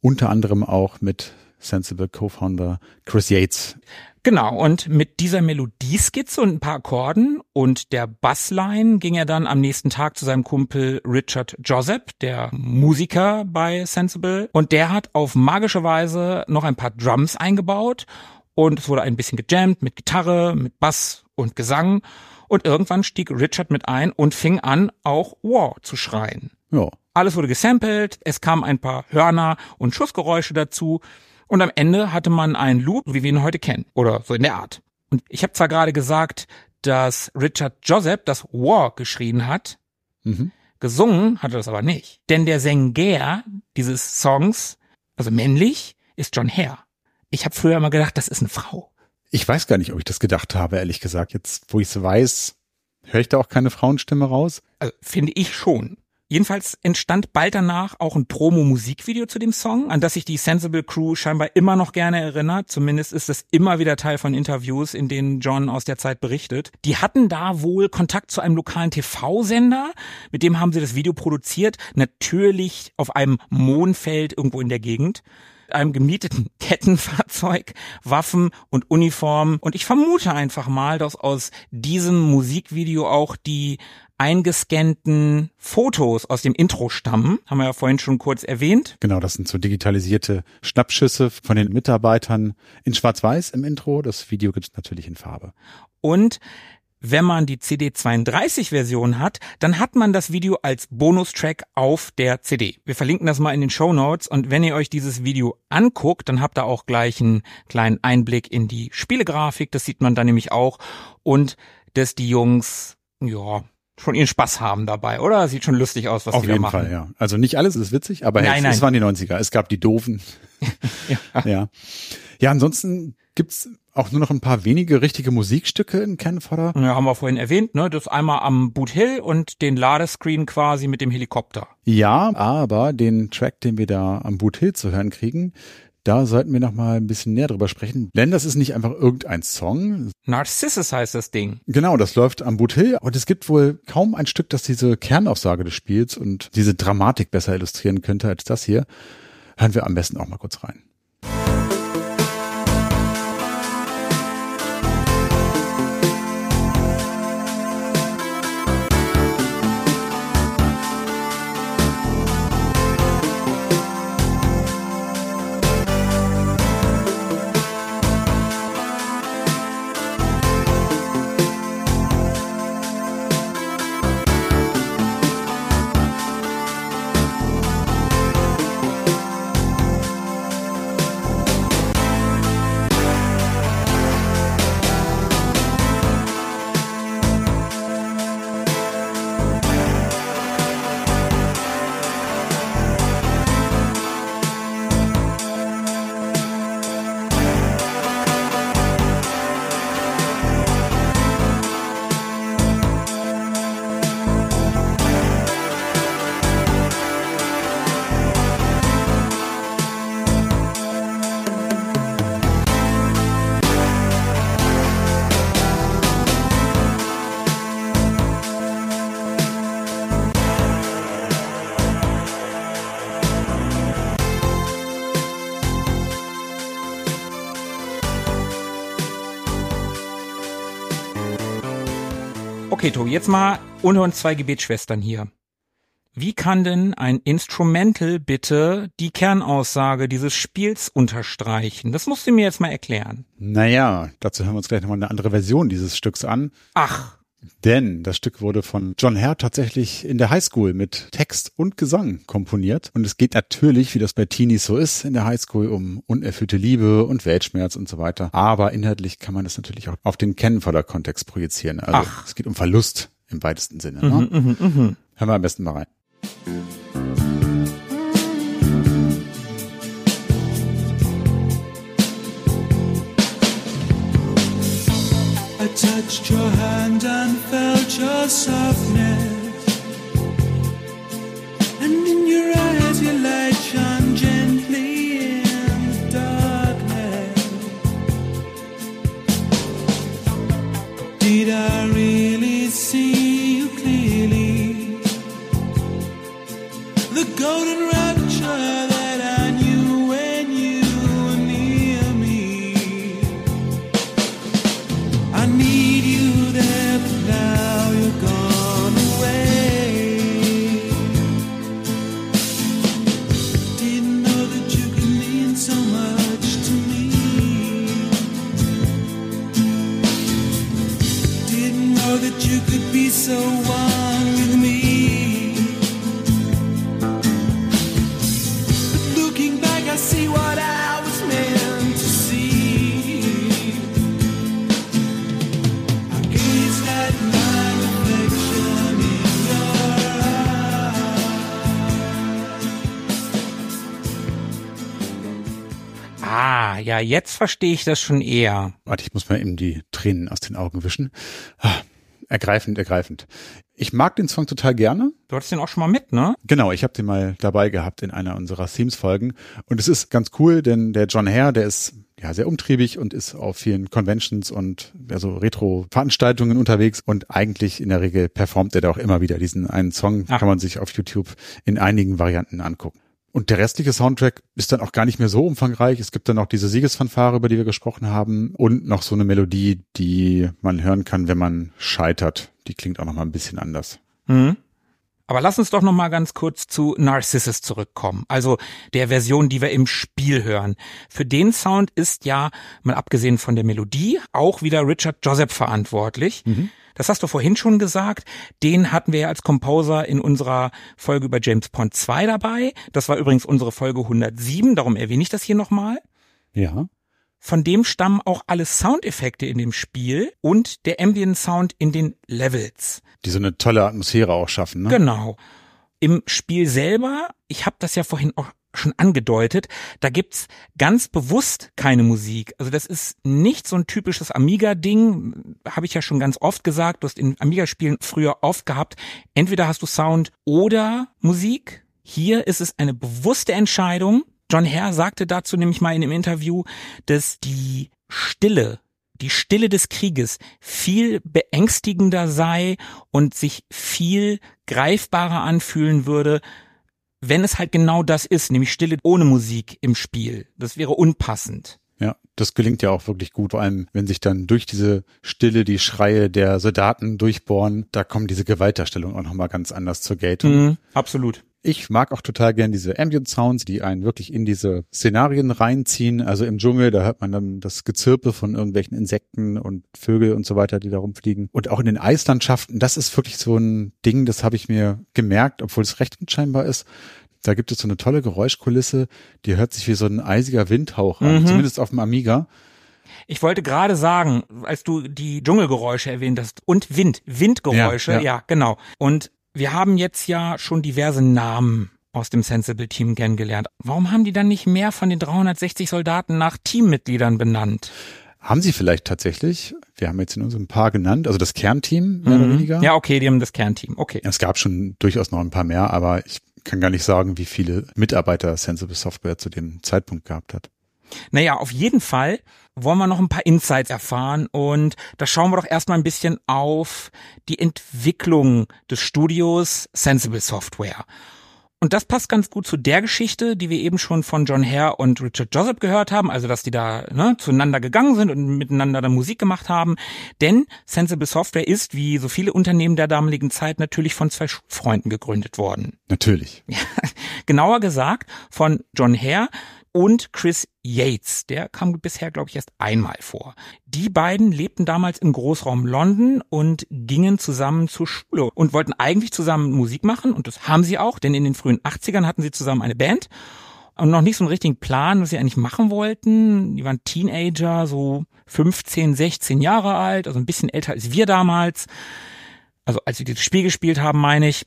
Unter anderem auch mit Sensible Co-Founder Chris Yates. Genau, und mit dieser Melodieskizze und ein paar Akkorden und der Bassline ging er dann am nächsten Tag zu seinem Kumpel Richard Joseph, der Musiker bei Sensible. Und der hat auf magische Weise noch ein paar Drums eingebaut und es wurde ein bisschen gejammt mit Gitarre, mit Bass und Gesang. Und irgendwann stieg Richard mit ein und fing an, auch War zu schreien. Ja. Alles wurde gesampelt, es kamen ein paar Hörner und Schussgeräusche dazu. Und am Ende hatte man einen Loop, wie wir ihn heute kennen. Oder so in der Art. Und ich habe zwar gerade gesagt, dass Richard Joseph das War geschrien hat. Mhm. Gesungen hat er das aber nicht. Denn der Sänger dieses Songs, also männlich, ist John Hare. Ich habe früher immer gedacht, das ist eine Frau. Ich weiß gar nicht, ob ich das gedacht habe, ehrlich gesagt. Jetzt, wo ich es weiß, höre ich da auch keine Frauenstimme raus. Also finde ich schon. Jedenfalls entstand bald danach auch ein Promo-Musikvideo zu dem Song, an das sich die Sensible Crew scheinbar immer noch gerne erinnert. Zumindest ist es immer wieder Teil von Interviews, in denen John aus der Zeit berichtet. Die hatten da wohl Kontakt zu einem lokalen TV-Sender, mit dem haben sie das Video produziert, natürlich auf einem Mondfeld irgendwo in der Gegend einem gemieteten Kettenfahrzeug, Waffen und Uniform. Und ich vermute einfach mal, dass aus diesem Musikvideo auch die eingescannten Fotos aus dem Intro stammen. Haben wir ja vorhin schon kurz erwähnt. Genau, das sind so digitalisierte Schnappschüsse von den Mitarbeitern in Schwarz-Weiß im Intro. Das Video gibt's natürlich in Farbe. Und wenn man die CD32-Version hat, dann hat man das Video als Bonustrack auf der CD. Wir verlinken das mal in den Show Notes und wenn ihr euch dieses Video anguckt, dann habt ihr auch gleich einen kleinen Einblick in die Spielegrafik. Das sieht man dann nämlich auch und dass die Jungs, ja, schon ihren Spaß haben dabei, oder? Sieht schon lustig aus, was Auf die da jeden machen. Fall, ja. Also nicht alles ist witzig, aber hey, Nein, es nein. waren die 90er. Es gab die Doofen. Ja. Ja. Ja, ansonsten gibt's auch nur noch ein paar wenige richtige Musikstücke in Ken Fodder. Ja, haben wir vorhin erwähnt, ne? Das einmal am Boot Hill und den Ladescreen quasi mit dem Helikopter. Ja, aber den Track, den wir da am Boot Hill zu hören kriegen, da sollten wir noch mal ein bisschen näher drüber sprechen. Denn das ist nicht einfach irgendein Song. Narcissus heißt das Ding. Genau, das läuft am Boot Hill. Und es gibt wohl kaum ein Stück, das diese Kernaussage des Spiels und diese Dramatik besser illustrieren könnte als das hier. Hören wir am besten auch mal kurz rein. Okay, Tobi, jetzt mal unter uns zwei Gebetsschwestern hier. Wie kann denn ein Instrumental bitte die Kernaussage dieses Spiels unterstreichen? Das musst du mir jetzt mal erklären. Naja, dazu hören wir uns gleich nochmal eine andere Version dieses Stücks an. Ach, Denn das Stück wurde von John Hare tatsächlich in der Highschool mit Text und Gesang komponiert. Und es geht natürlich, wie das bei Teenies so ist, in der Highschool um unerfüllte Liebe und Weltschmerz und so weiter. Aber inhaltlich kann man das natürlich auch auf den Ken-Fodder-Kontext projizieren. Also Ach. es geht um Verlust im weitesten Sinne. Ne? Hören wir am besten mal rein. Touched your hand and felt your softness. And in your eyes, your light Ah, ja, jetzt verstehe ich das schon eher. Warte, ich muss mal eben die Tränen aus den Augen wischen. Ah, ergreifend, ergreifend. Ich mag den Song total gerne. Du hattest den auch schon mal mit, ne? Genau, ich habe den mal dabei gehabt in einer unserer Themes-Folgen. Und es ist ganz cool, denn der John Hare, der ist ja sehr umtriebig und ist auf vielen Conventions und ja, so Retro-Veranstaltungen unterwegs. Und eigentlich in der Regel performt er da auch immer wieder diesen einen Song. Ach. Kann man sich auf YouTube in einigen Varianten angucken. Und der restliche Soundtrack ist dann auch gar nicht mehr so umfangreich. Es gibt dann noch diese Siegesfanfare, über die wir gesprochen haben, und noch so eine Melodie, die man hören kann, wenn man scheitert. Die klingt auch noch mal ein bisschen anders. Mhm. Aber lass uns doch noch mal ganz kurz zu Narcissus zurückkommen. Also der Version, die wir im Spiel hören. Für den Sound ist ja, mal abgesehen von der Melodie, auch wieder Richard Joseph verantwortlich. Das hast du vorhin schon gesagt. Den hatten wir ja als Composer in unserer Folge über James Pond 2 dabei. Das war übrigens unsere Folge 107, darum erwähne ich das hier nochmal. Ja. Von dem stammen auch alle Soundeffekte in dem Spiel und der Ambient Sound in den Levels. Die so eine tolle Atmosphäre auch schaffen, ne? Genau. Im Spiel selber, ich habe das ja vorhin auch schon angedeutet, da gibt's ganz bewusst keine Musik. Also das ist nicht so ein typisches Amiga-Ding, habe ich ja schon ganz oft gesagt. Du hast in Amiga-Spielen früher oft gehabt, entweder hast du Sound oder Musik. Hier ist es eine bewusste Entscheidung. John Hare sagte dazu nämlich mal in einem Interview, dass die Stille die Stille des Krieges viel beängstigender sei und sich viel greifbarer anfühlen würde, wenn es halt genau das ist, nämlich Stille ohne Musik im Spiel. Das wäre unpassend. Ja, das gelingt ja auch wirklich gut, vor allem wenn sich dann durch diese Stille die Schreie der Soldaten durchbohren, da kommen diese Gewaltdarstellungen auch nochmal ganz anders zur Geltung. Mhm, absolut. Ich mag auch total gern diese Ambient Sounds, die einen wirklich in diese Szenarien reinziehen. Also im Dschungel, da hört man dann das Gezirpe von irgendwelchen Insekten und Vögel und so weiter, die da rumfliegen. Und auch in den Eislandschaften, das ist wirklich so ein Ding, das habe ich mir gemerkt, obwohl es recht unscheinbar ist. Da gibt es so eine tolle Geräuschkulisse, die hört sich wie so ein eisiger Windhauch an, Mhm. zumindest auf dem Amiga. Ich wollte gerade sagen, als du die Dschungelgeräusche erwähnt hast und Wind, Windgeräusche, Ja, ja, ja. genau. Und wir haben jetzt ja schon diverse Namen aus dem Sensible Team kennengelernt. Warum haben die dann nicht mehr von den 360 Soldaten nach Teammitgliedern benannt? Haben sie vielleicht tatsächlich, wir haben jetzt in unserem Paar genannt, also das Kernteam mehr oder weniger. Mhm. Ja, okay, die haben das Kernteam. Okay. Es gab schon durchaus noch ein paar mehr, aber ich kann gar nicht sagen, wie viele Mitarbeiter Sensible Software zu dem Zeitpunkt gehabt hat. Naja, auf jeden Fall wollen wir noch ein paar Insights erfahren und da schauen wir doch erstmal ein bisschen auf die Entwicklung des Studios Sensible Software. Und das passt ganz gut zu der Geschichte, die wir eben schon von John Hare und Richard Joseph gehört haben, also dass die da ne, zueinander gegangen sind und miteinander dann Musik gemacht haben. Denn Sensible Software ist, wie so viele Unternehmen der damaligen Zeit, natürlich von zwei Freunden gegründet worden. Natürlich. Genauer gesagt von John Hare, und Chris Yates. Der kam bisher, glaube ich, erst einmal vor. Die beiden lebten damals im Großraum London und gingen zusammen zur Schule und wollten eigentlich zusammen Musik machen und das haben sie auch, denn in den frühen 80ern hatten sie zusammen eine Band und noch nicht so einen richtigen Plan, was sie eigentlich machen wollten. Die waren Teenager, so 15, 16 Jahre alt, also ein bisschen älter als wir damals. Also als wir dieses Spiel gespielt haben, meine ich.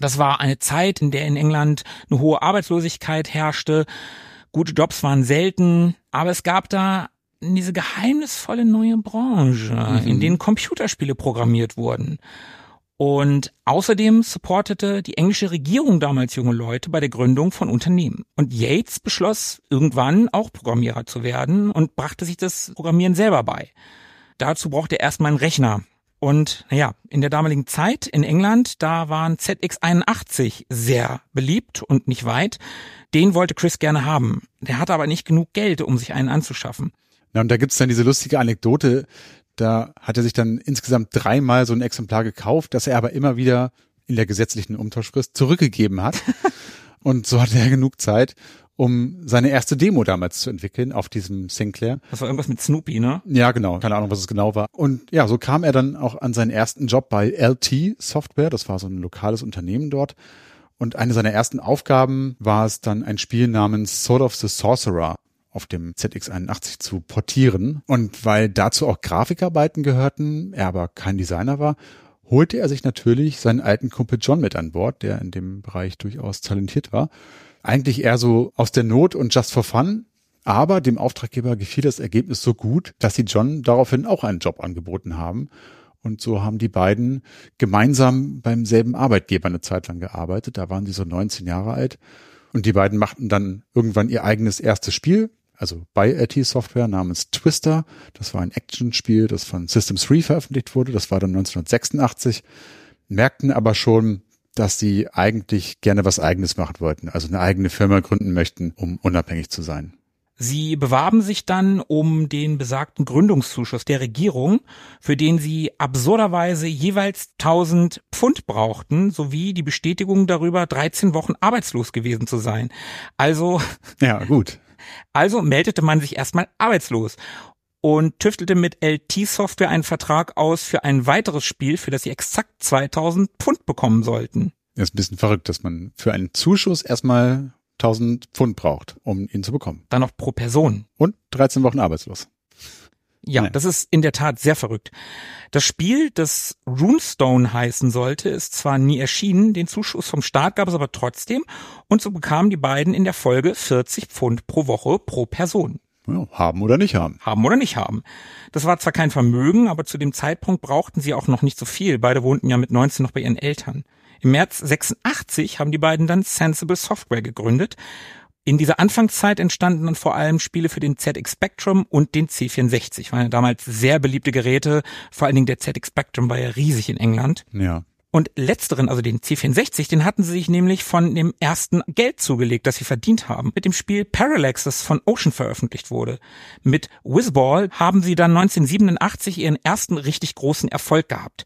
Das war eine Zeit, in der in England eine hohe Arbeitslosigkeit herrschte. Gute Jobs waren selten, aber es gab da diese geheimnisvolle neue Branche, Mhm. in denen Computerspiele programmiert wurden. Und außerdem supportete die englische Regierung damals junge Leute bei der Gründung von Unternehmen. Und Yates beschloss irgendwann auch Programmierer zu werden und brachte sich das Programmieren selber bei. Dazu brauchte er erstmal einen Rechner. Und naja, in der damaligen Zeit in England, da waren ZX81 sehr beliebt und nicht weit. Den wollte Chris gerne haben. Der hatte aber nicht genug Geld, um sich einen anzuschaffen. Ja, und da gibt's dann diese lustige Anekdote, da hat er sich dann insgesamt dreimal so ein Exemplar gekauft, das er aber immer wieder in der gesetzlichen Umtauschfrist zurückgegeben hat. und so hatte er genug Zeit, um seine erste Demo damals zu entwickeln auf diesem Sinclair. Das war irgendwas mit Snoopy, ne? Ja, genau. Keine Ahnung, was es genau war. Und ja, so kam er dann auch an seinen ersten Job bei LT Software. Das war so ein lokales Unternehmen dort. Und eine seiner ersten Aufgaben war es dann, ein Spiel namens Sword of the Sorcerer auf dem ZX81 zu portieren. Und weil dazu auch Grafikarbeiten gehörten, er aber kein Designer war, holte er sich natürlich seinen alten Kumpel John mit an Bord, der in dem Bereich durchaus talentiert war. Eigentlich eher so aus der Not und just for fun. Aber dem Auftraggeber gefiel das Ergebnis so gut, dass sie John daraufhin auch einen Job angeboten haben. Und so haben die beiden gemeinsam beim selben Arbeitgeber eine Zeit lang gearbeitet. Da waren sie so 19 Jahre alt. Und die beiden machten dann irgendwann ihr eigenes erstes Spiel, also bei LT Software namens Twister. Das war ein Actionspiel, das von System 3 veröffentlicht wurde. Das war dann 1986. Merkten aber schon, dass sie eigentlich gerne was eigenes machen wollten, also eine eigene Firma gründen möchten, um unabhängig zu sein. Sie bewarben sich dann um den besagten Gründungszuschuss der Regierung, für den sie absurderweise jeweils 1000 Pfund brauchten, sowie die Bestätigung darüber, 13 Wochen arbeitslos gewesen zu sein. Also, Ja, gut. Also meldete man sich erstmal arbeitslos und tüftelte mit LT Software einen Vertrag aus für ein weiteres Spiel, für das sie exakt 2000 Pfund bekommen sollten. Das ist ein bisschen verrückt, dass man für einen Zuschuss erstmal 1000 Pfund braucht, um ihn zu bekommen. Dann noch pro Person. Und 13 Wochen arbeitslos. Ja, Nein. das ist in der Tat sehr verrückt. Das Spiel, das Runestone heißen sollte, ist zwar nie erschienen, den Zuschuss vom Staat gab es aber trotzdem und so bekamen die beiden in der Folge 40 Pfund pro Woche pro Person. Ja, haben oder nicht haben. Haben oder nicht haben. Das war zwar kein Vermögen, aber zu dem Zeitpunkt brauchten sie auch noch nicht so viel. Beide wohnten ja mit 19 noch bei ihren Eltern. Im März 86 haben die beiden dann Sensible Software gegründet. In dieser Anfangszeit entstanden dann vor allem Spiele für den ZX Spectrum und den C64. Waren ja damals sehr beliebte Geräte. Vor allen Dingen der ZX Spectrum war ja riesig in England. Ja. Und letzteren, also den C64, den hatten sie sich nämlich von dem ersten Geld zugelegt, das sie verdient haben. Mit dem Spiel Parallax, das von Ocean veröffentlicht wurde. Mit Whizball haben sie dann 1987 ihren ersten richtig großen Erfolg gehabt.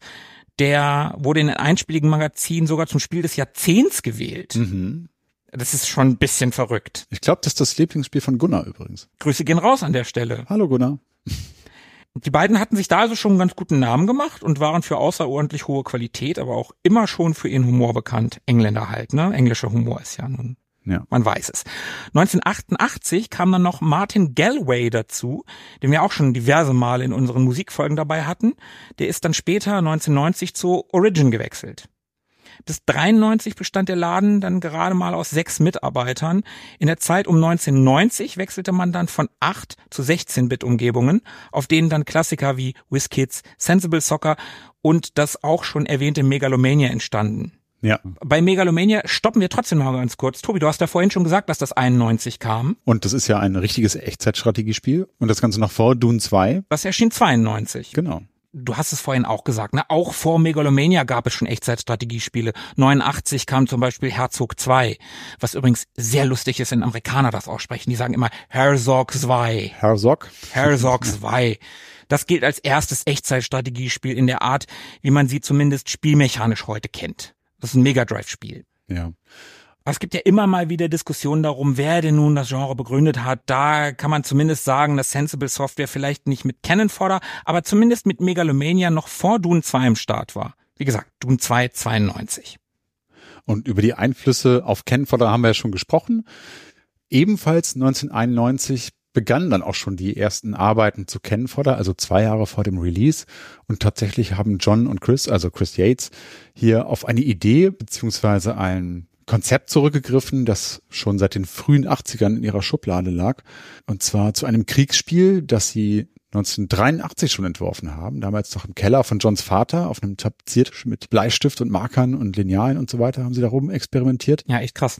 Der wurde in einem einspieligen Magazin sogar zum Spiel des Jahrzehnts gewählt. Mhm. Das ist schon ein bisschen verrückt. Ich glaube, das ist das Lieblingsspiel von Gunnar übrigens. Grüße gehen raus an der Stelle. Hallo Gunnar. Die beiden hatten sich da also schon einen ganz guten Namen gemacht und waren für außerordentlich hohe Qualität, aber auch immer schon für ihren Humor bekannt. Engländer halt, ne? Englischer Humor ist ja nun, Ja. man weiß es. 1988 kam dann noch Martin Galway dazu, den wir auch schon diverse Male in unseren Musikfolgen dabei hatten. Der ist dann später 1990 zu Origin gewechselt. Bis 93 bestand der Laden dann gerade mal aus sechs Mitarbeitern. In der Zeit um 1990 wechselte man dann von 8 zu 16-Bit-Umgebungen, auf denen dann Klassiker wie WizKids, Sensible Soccer und das auch schon erwähnte Megalomania entstanden. Ja. Bei Megalomania stoppen wir trotzdem noch ganz kurz. Tobi, du hast ja vorhin schon gesagt, dass das 91 kam. Und das ist ja ein richtiges Echtzeitstrategiespiel. Und das Ganze noch vor Dune 2. Das erschien 92. Genau. Du hast es vorhin auch gesagt, ne? Auch vor Megalomania gab es schon Echtzeitstrategiespiele. 89 kam zum Beispiel Herzog 2, was übrigens sehr lustig ist, wenn Amerikaner das aussprechen. Die sagen immer Herzog 2. Herzog. Herzog 2. Das gilt als erstes Echtzeitstrategiespiel in der Art, wie man sie zumindest spielmechanisch heute kennt. Das ist ein Mega Drive Spiel. Ja. Es gibt ja immer mal wieder Diskussionen darum, wer denn nun das Genre begründet hat. Da kann man zumindest sagen, dass Sensible Software vielleicht nicht mit Cannon Fodder, aber zumindest mit Megalomania noch vor Dune 2 im Start war. Wie gesagt, Dune 2 92. Und über die Einflüsse auf Ken Fodder haben wir ja schon gesprochen. Ebenfalls 1991 begannen dann auch schon die ersten Arbeiten zu Ken Fodder, also zwei Jahre vor dem Release. Und tatsächlich haben John und Chris, also Chris Yates, hier auf eine Idee beziehungsweise ein Konzept zurückgegriffen, das schon seit den frühen 80ern in ihrer Schublade lag. Und zwar zu einem Kriegsspiel, das sie 1983 schon entworfen haben, damals noch im Keller von Johns Vater auf einem Tapeziertisch mit Bleistift und Markern und Linealen und so weiter haben sie darum experimentiert. Ja, echt krass.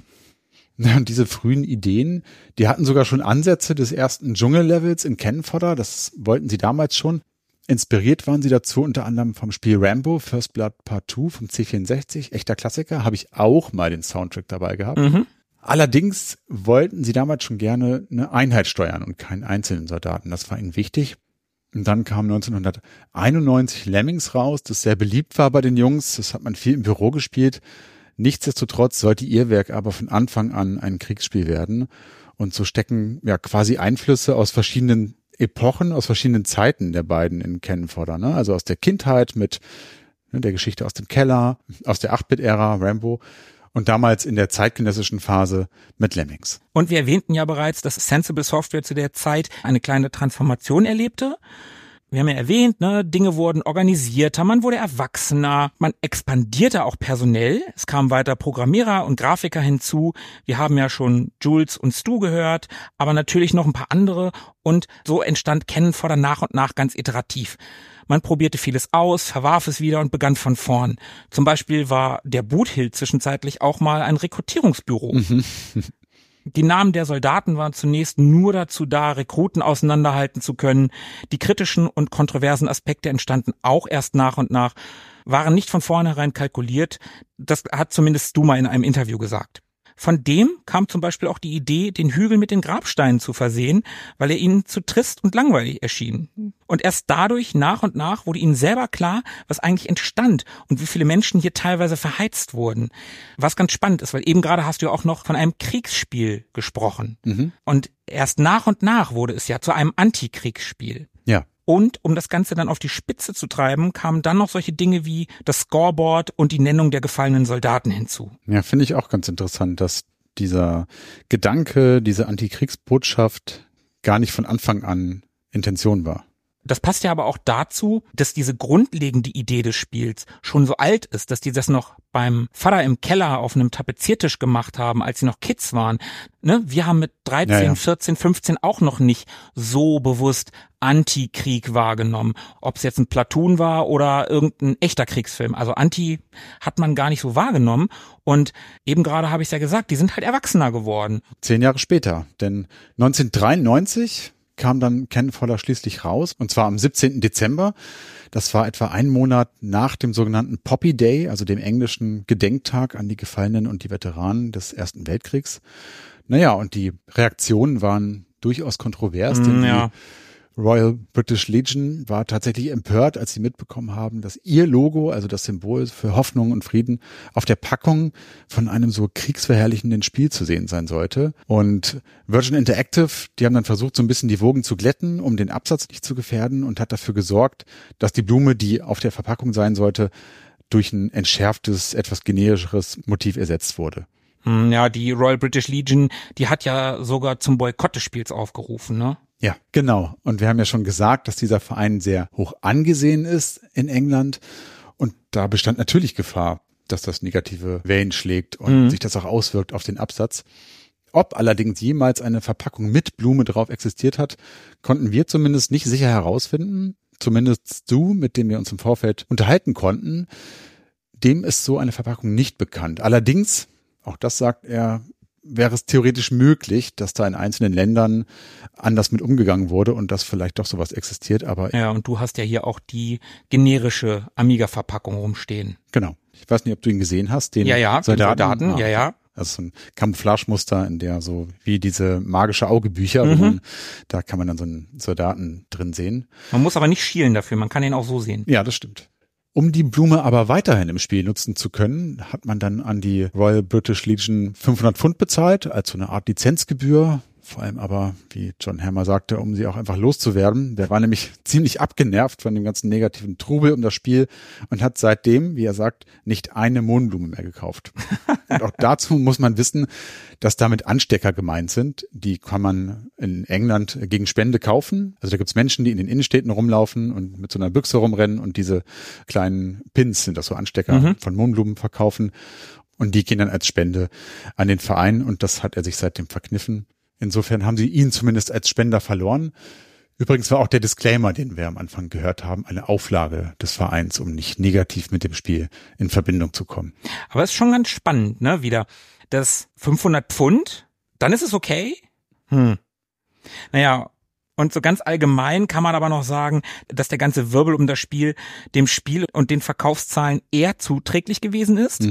Und diese frühen Ideen, die hatten sogar schon Ansätze des ersten Dschungellevels in Kenfodder, das wollten sie damals schon. Inspiriert waren sie dazu unter anderem vom Spiel Rambo, First Blood Part 2 vom C64, echter Klassiker, habe ich auch mal den Soundtrack dabei gehabt. Mhm. Allerdings wollten sie damals schon gerne eine Einheit steuern und keinen einzelnen Soldaten. Das war ihnen wichtig. Und dann kam 1991 Lemmings raus, das sehr beliebt war bei den Jungs. Das hat man viel im Büro gespielt. Nichtsdestotrotz sollte ihr Werk aber von Anfang an ein Kriegsspiel werden. Und so stecken ja quasi Einflüsse aus verschiedenen Epochen, aus verschiedenen Zeiten der beiden in Kennenfodder. Ne? Also aus der Kindheit mit ne, der Geschichte aus dem Keller, aus der 8-Bit-Ära, Rambo und damals in der zeitgenössischen Phase mit Lemmings. Und wir erwähnten ja bereits, dass Sensible Software zu der Zeit eine kleine Transformation erlebte. Wir haben ja erwähnt, ne, Dinge wurden organisierter, man wurde erwachsener, man expandierte auch personell. Es kamen weiter Programmierer und Grafiker hinzu. Wir haben ja schon Jules und Stu gehört, aber natürlich noch ein paar andere. Und so entstand Kennenfodder nach und nach ganz iterativ. Man probierte vieles aus, verwarf es wieder und begann von vorn. Zum Beispiel war der Boothill zwischenzeitlich auch mal ein Rekrutierungsbüro. Die Namen der Soldaten waren zunächst nur dazu da, Rekruten auseinanderhalten zu können. Die kritischen und kontroversen Aspekte entstanden auch erst nach und nach, waren nicht von vornherein kalkuliert. Das hat zumindest Duma in einem Interview gesagt. Von dem kam zum Beispiel auch die Idee, den Hügel mit den Grabsteinen zu versehen, weil er ihnen zu trist und langweilig erschien. Und erst dadurch, nach und nach, wurde ihnen selber klar, was eigentlich entstand und wie viele Menschen hier teilweise verheizt wurden. Was ganz spannend ist, weil eben gerade hast du ja auch noch von einem Kriegsspiel gesprochen. Und erst nach und nach wurde es ja zu einem Antikriegsspiel. Ja. Und um das Ganze dann auf die Spitze zu treiben, kamen dann noch solche Dinge wie das Scoreboard und die Nennung der gefallenen Soldaten hinzu. Ja, finde ich auch ganz interessant, dass dieser Gedanke, diese Antikriegsbotschaft gar nicht von Anfang an Intention war. Das passt ja aber auch dazu, dass diese grundlegende Idee des Spiels schon so alt ist, dass die das noch beim Vater im Keller auf einem Tapeziertisch gemacht haben, als sie noch Kids waren. Ne? Wir haben mit 13, Ja, ja. 14, 15 auch noch nicht so bewusst Anti-Krieg wahrgenommen. Ob es jetzt ein Platoon war oder irgendein echter Kriegsfilm. Also Anti hat man gar nicht so wahrgenommen. Und eben gerade habe ich ja gesagt, die sind halt erwachsener geworden. Zehn Jahre später, denn 1993 kam dann Ken Fodder schließlich raus, und zwar am 17. Dezember. Das war etwa ein Monat nach dem sogenannten Poppy Day, also dem englischen Gedenktag an die Gefallenen und die Veteranen des Ersten Weltkriegs. Naja, und die Reaktionen waren durchaus kontrovers, denn Mm, ja. die Royal British Legion war tatsächlich empört, als sie mitbekommen haben, dass ihr Logo, also das Symbol für Hoffnung und Frieden, auf der Packung von einem so kriegsverherrlichenden Spiel zu sehen sein sollte. Und Virgin Interactive, die haben dann versucht, so ein bisschen die Wogen zu glätten, um den Absatz nicht zu gefährden und hat dafür gesorgt, dass die Blume, die auf der Verpackung sein sollte, durch ein entschärftes, etwas generischeres Motiv ersetzt wurde. Hm, Ja, die Royal British Legion, die hat ja sogar zum Boykott des Spiels aufgerufen, ne? Ja, genau. Und wir haben ja schon gesagt, dass dieser Verein sehr hoch angesehen ist in England. Und da bestand natürlich Gefahr, dass das negative Wellen schlägt und sich das auch auswirkt auf den Absatz. Ob allerdings jemals eine Verpackung mit Blume drauf existiert hat, konnten wir zumindest nicht sicher herausfinden. Zumindest du, mit dem wir uns im Vorfeld unterhalten konnten, dem ist so eine Verpackung nicht bekannt. Allerdings, auch das sagt er, wäre es theoretisch möglich, dass da in einzelnen Ländern anders mit umgegangen wurde und dass vielleicht doch sowas existiert, aber Ja, und du hast ja hier auch die generische Amiga-Verpackung rumstehen. genau. Ich weiß nicht, ob du ihn gesehen hast, den Ja, ja, den Soldaten, Ah, ja, ja. Also so ein Camouflagemuster, in der so wie diese magische Augebücher, Mhm. man, da kann man dann so einen Soldaten drin sehen. Man muss aber nicht schielen dafür, man kann ihn auch so sehen. Ja, das stimmt. Um die Blume aber weiterhin im Spiel nutzen zu können, hat man dann an die Royal British Legion 500 Pfund bezahlt, als so eine Art Lizenzgebühr. Vor allem aber, wie John Hammer sagte, um sie auch einfach loszuwerden. Der war nämlich ziemlich abgenervt von dem ganzen negativen Trubel um das Spiel und hat seitdem, wie er sagt, nicht eine Mohnblume mehr gekauft. und auch dazu muss man wissen, dass damit Anstecker gemeint sind. Die kann man in England gegen Spende kaufen. Also da gibt's Menschen, die in den Innenstädten rumlaufen und mit so einer Büchse rumrennen und diese kleinen Pins sind das so Anstecker Mhm. von Mohnblumen verkaufen. Und die gehen dann als Spende an den Verein und das hat er sich seitdem verkniffen. Insofern haben sie ihn zumindest als Spender verloren. Übrigens war auch der Disclaimer, den wir am Anfang gehört haben, eine Auflage des Vereins, um nicht negativ mit dem Spiel in Verbindung zu kommen. Aber es ist schon ganz spannend, ne, wieder. Das 500 Pfund, dann ist es okay? Hm. Naja, und so ganz allgemein kann man aber noch sagen, dass der ganze Wirbel um das Spiel dem Spiel und den Verkaufszahlen eher zuträglich gewesen ist.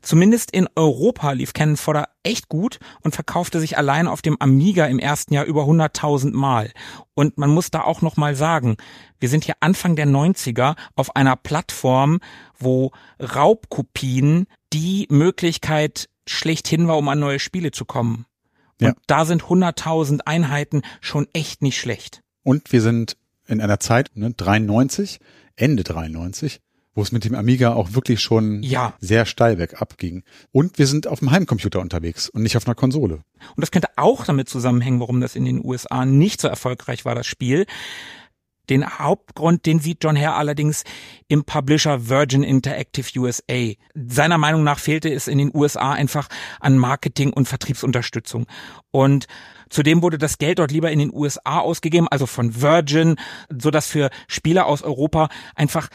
Zumindest in Europa lief Cannon Fodder echt gut und verkaufte sich allein auf dem Amiga im ersten Jahr über 100.000 Mal. Und man muss da auch noch mal sagen, wir sind hier Anfang der 90er auf einer Plattform, wo Raubkopien die Möglichkeit schlechthin war, um an neue Spiele zu kommen. Und Ja. da sind 100.000 Einheiten schon echt nicht schlecht. Und wir sind in einer Zeit, ne, 93, Ende 93, wo es mit dem Amiga auch wirklich schon Ja. sehr steil bergab ging. Und wir sind auf dem Heimcomputer unterwegs und nicht auf einer Konsole. Und das könnte auch damit zusammenhängen, warum das in den USA nicht so erfolgreich war, das Spiel. Den Hauptgrund, den sieht John Hare allerdings im Publisher Virgin Interactive USA. Seiner Meinung nach fehlte es in den USA einfach an Marketing und Vertriebsunterstützung. Und zudem wurde das Geld dort lieber in den USA ausgegeben, also von Virgin, so dass für Spieler aus Europa einfach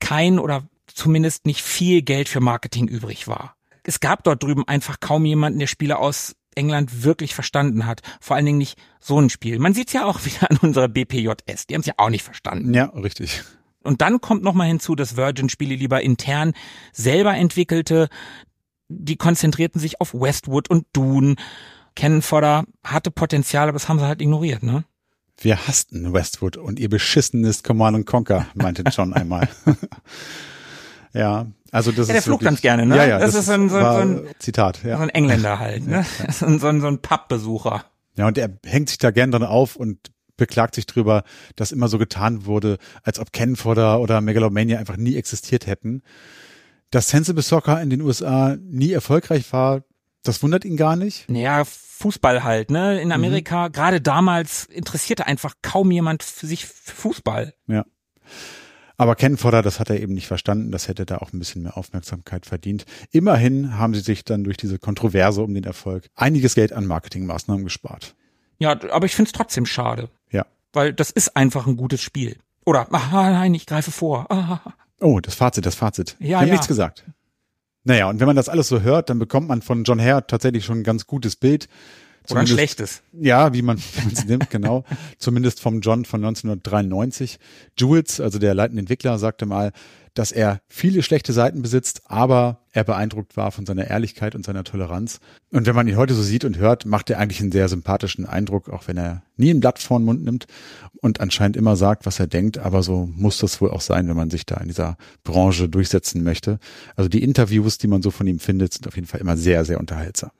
kein oder zumindest nicht viel Geld für Marketing übrig war. Es gab dort drüben einfach kaum jemanden, der Spiele aus England wirklich verstanden hat. Vor allen Dingen nicht so ein Spiel. Man sieht's ja auch wieder an unserer BPJS. Die haben's ja auch nicht verstanden. Ja, richtig. Und dann kommt noch mal hinzu, dass Virgin Spiele lieber intern selber entwickelte. Die konzentrierten sich auf Westwood und Dune. Cannon Fodder hatte Potenzial, aber das haben sie halt ignoriert, ne? Wir hassten Westwood und ihr beschissenes Command Conquer, meinte John einmal. ja, also das Ja, der ist flog ganz gerne, ne? Ja, ja, Das das, ist so ein- so ein- Zitat, ja. So ein Engländer halt, ne? So ein, so ein, so ein Pappbesucher. Ja, und er hängt sich da gern dran auf und beklagt sich drüber, dass immer so getan wurde, als ob Ken Fodder oder Megalomania einfach nie existiert hätten. Dass Sensible Soccer in den USA nie erfolgreich war, das wundert ihn gar nicht. Naja, Fußball halt, ne? In Amerika, gerade damals interessierte einfach kaum jemand für sich für Fußball. Ja. Aber Ken Fodder, das hat er eben nicht verstanden. Das hätte da auch ein bisschen mehr Aufmerksamkeit verdient. Immerhin haben sie sich dann durch diese Kontroverse um den Erfolg einiges Geld an Marketingmaßnahmen gespart. Ja, aber ich find's trotzdem schade, Ja. weil das ist einfach ein gutes Spiel. Oder, ah, nein, ich greife vor. Ah, Oh, das Fazit, das Fazit. Ja, Wir haben ja. nichts gesagt. Naja, und wenn man das alles so hört, dann bekommt man von John Hare tatsächlich schon ein ganz gutes Bild. Oder ein schlechtes. Ja, wie man wie man es nimmt, genau. Zumindest vom John von 1993. Jules, also der leitende Entwickler, sagte mal, dass er viele schlechte Seiten besitzt, aber er beeindruckt war von seiner Ehrlichkeit und seiner Toleranz. Und wenn man ihn heute so sieht und hört, macht er eigentlich einen sehr sympathischen Eindruck, auch wenn er nie ein Blatt vor den Mund nimmt und anscheinend immer sagt, was er denkt. Aber so muss das wohl auch sein, wenn man sich da in dieser Branche durchsetzen möchte. Also die Interviews, die man so von ihm findet, sind auf jeden Fall immer sehr, sehr unterhaltsam.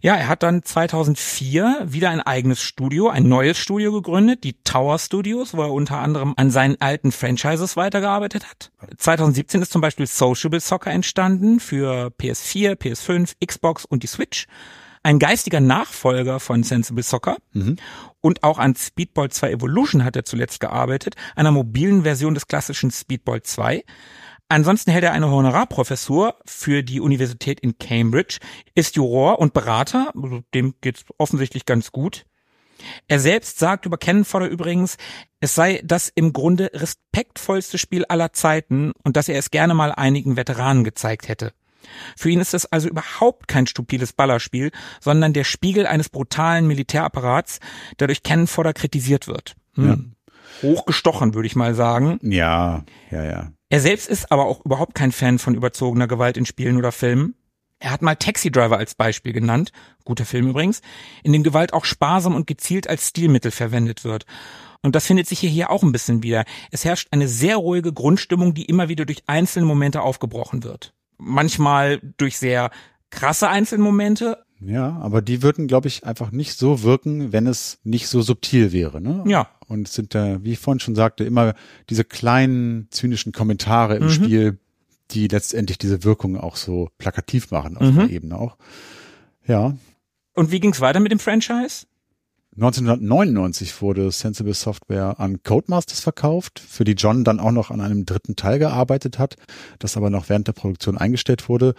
Ja, er hat dann 2004 wieder ein eigenes Studio, ein neues Studio gegründet, die Tower Studios, wo er unter anderem an seinen alten Franchises weitergearbeitet hat. 2017 ist zum Beispiel Sociable Soccer entstanden für PS4, PS5, Xbox und die Switch. Ein geistiger Nachfolger von Sensible Soccer. Und auch an Speedball 2 Evolution hat er zuletzt gearbeitet, einer mobilen Version des klassischen Speedball 2. Ansonsten hält er eine Honorarprofessur für die Universität in Cambridge, ist Juror und Berater, also dem geht's offensichtlich ganz gut. Er selbst sagt über Cannon übrigens, es sei das im Grunde respektvollste Spiel aller Zeiten und dass er es gerne mal einigen Veteranen gezeigt hätte. Für ihn ist es also überhaupt kein stupides Ballerspiel, sondern der Spiegel eines brutalen Militärapparats, der durch Cannon kritisiert wird. Hm. Hochgestochen, würde ich mal sagen. Ja, ja, ja. Er selbst ist aber auch überhaupt kein Fan von überzogener Gewalt in Spielen oder Filmen. Er hat mal Taxi Driver als Beispiel genannt, guter Film übrigens, in dem Gewalt auch sparsam und gezielt als Stilmittel verwendet wird. Und das findet sich hier, auch ein bisschen wieder. Es herrscht eine sehr ruhige Grundstimmung, die immer wieder durch einzelne Momente aufgebrochen wird. Manchmal durch sehr krasse Einzelmomente. Ja, aber die würden, glaube ich, einfach nicht so wirken, wenn es nicht so subtil wäre. Ne? Ja. Und es sind da, wie ich vorhin schon sagte, immer diese kleinen zynischen Kommentare im Mhm. Spiel, die letztendlich diese Wirkung auch so plakativ machen auf Mhm. der Ebene auch. Ja. Und wie ging's weiter mit dem Franchise? 1999 wurde Sensible Software an Codemasters verkauft, für die John dann auch noch an einem dritten Teil gearbeitet hat, das aber noch während der Produktion eingestellt wurde.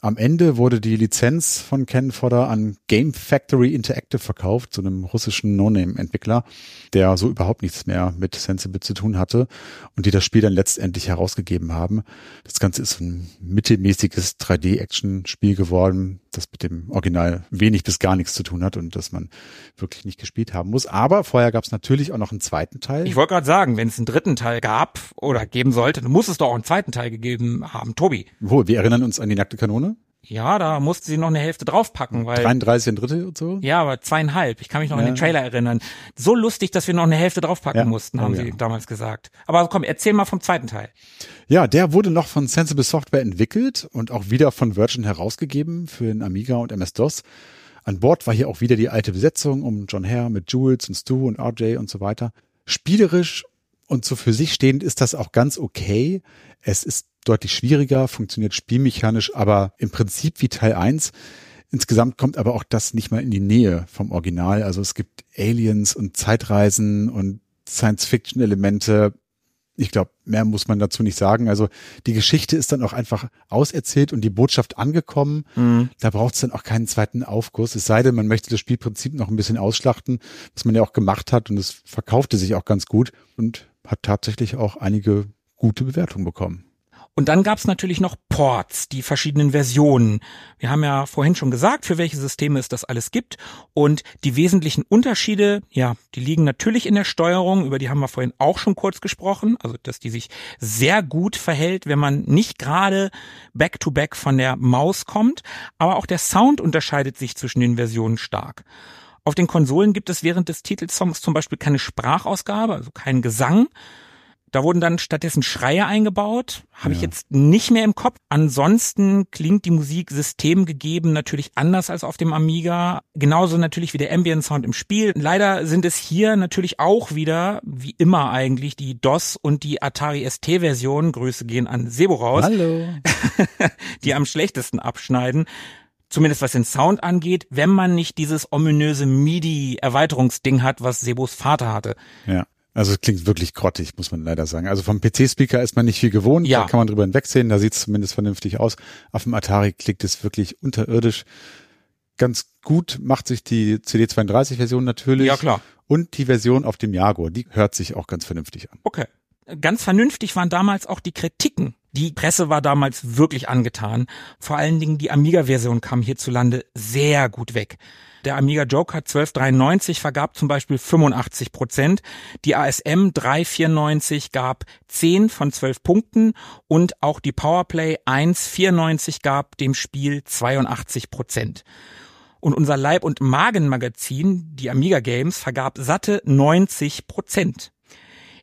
Am Ende wurde die Lizenz von Ken Fodder an Game Factory Interactive verkauft, so einem russischen No-Name-Entwickler, der so überhaupt nichts mehr mit Sensible zu tun hatte und die das Spiel dann letztendlich herausgegeben haben. Das Ganze ist ein mittelmäßiges 3D-Action-Spiel geworden, das mit dem Original wenig bis gar nichts zu tun hat und das man wirklich nicht gespielt haben muss. Aber vorher gab es natürlich auch noch einen zweiten Teil. Ich wollte gerade sagen, wenn es einen dritten Teil gab oder geben sollte, dann muss es doch auch einen zweiten Teil gegeben haben. Tobi. Wo, wir erinnern uns an die nackte Kanone? Ja, da musste sie noch eine Hälfte draufpacken, weil 33 ein Drittel und so? Ja, aber zweieinhalb. Ich kann mich noch an Ja. den Trailer erinnern. So lustig, dass wir noch eine Hälfte draufpacken Ja. mussten, Oh haben ja. sie damals gesagt. Aber komm, erzähl mal vom zweiten Teil. Ja, der wurde noch von Sensible Software entwickelt und auch wieder von Virgin herausgegeben für den Amiga und MS-DOS. An Bord war hier auch wieder die alte Besetzung um John Hare mit Jules und Stu und RJ und so weiter. Spielerisch und so für sich stehend ist das auch ganz okay. Es ist deutlich schwieriger, funktioniert spielmechanisch, aber im Prinzip wie Teil 1. Insgesamt kommt aber auch das nicht mal in die Nähe vom Original. Also es gibt Aliens und Zeitreisen und Science-Fiction-Elemente. Ich glaube, mehr muss man dazu nicht sagen. Also die Geschichte ist dann auch einfach auserzählt und die Botschaft angekommen. Da braucht es dann auch keinen zweiten Aufguss. Es sei denn, man möchte das Spielprinzip noch ein bisschen ausschlachten, was man ja auch gemacht hat und es verkaufte sich auch ganz gut und hat tatsächlich auch einige gute Bewertungen bekommen. Und dann gab's natürlich noch Ports, die verschiedenen Versionen. Wir haben ja vorhin schon gesagt, für welche Systeme es das alles gibt. Und die wesentlichen Unterschiede, ja, die liegen natürlich in der Steuerung, über die haben wir vorhin auch schon kurz gesprochen. Also, dass die sich sehr gut verhält, wenn man nicht gerade back-to-back von der Maus kommt. Aber auch der Sound unterscheidet sich zwischen den Versionen stark. Auf den Konsolen gibt es während des Titelsongs zum Beispiel keine Sprachausgabe, also keinen Gesang. Da wurden dann stattdessen Schreie eingebaut. Habe ich Ja. jetzt nicht mehr im Kopf. Ansonsten klingt die Musik systemgegeben natürlich anders als auf dem Amiga. Genauso natürlich wie der Ambient Sound im Spiel. Leider sind es hier natürlich auch wieder, wie immer eigentlich, die DOS und die Atari ST Version, Grüße gehen an Sebo raus, Hallo. die am schlechtesten abschneiden. Zumindest was den Sound angeht, wenn man nicht dieses ominöse MIDI-Erweiterungsding hat, was Sebos Vater hatte. Ja. Also es klingt wirklich grottig, muss man leider sagen. Also vom PC-Speaker ist man nicht viel gewohnt, Ja. da kann man drüber hinwegsehen, da sieht es zumindest vernünftig aus. Auf dem Atari klingt es wirklich unterirdisch. Ganz gut macht sich die CD32-Version natürlich. Ja, klar. Und die Version auf dem Jaguar, die hört sich auch ganz vernünftig an. Okay. Ganz vernünftig waren damals auch die Kritiken. Die Presse war damals wirklich angetan. Vor allen Dingen die Amiga-Version kam hierzulande sehr gut weg. Der Amiga Joker 1293 vergab zum Beispiel 85 Prozent. Die ASM 394 gab 10 von 12 Punkten und auch die Powerplay 194 gab dem Spiel 82 Prozent. Und unser Leib- und Magenmagazin, die Amiga Games, vergab satte 90 Prozent.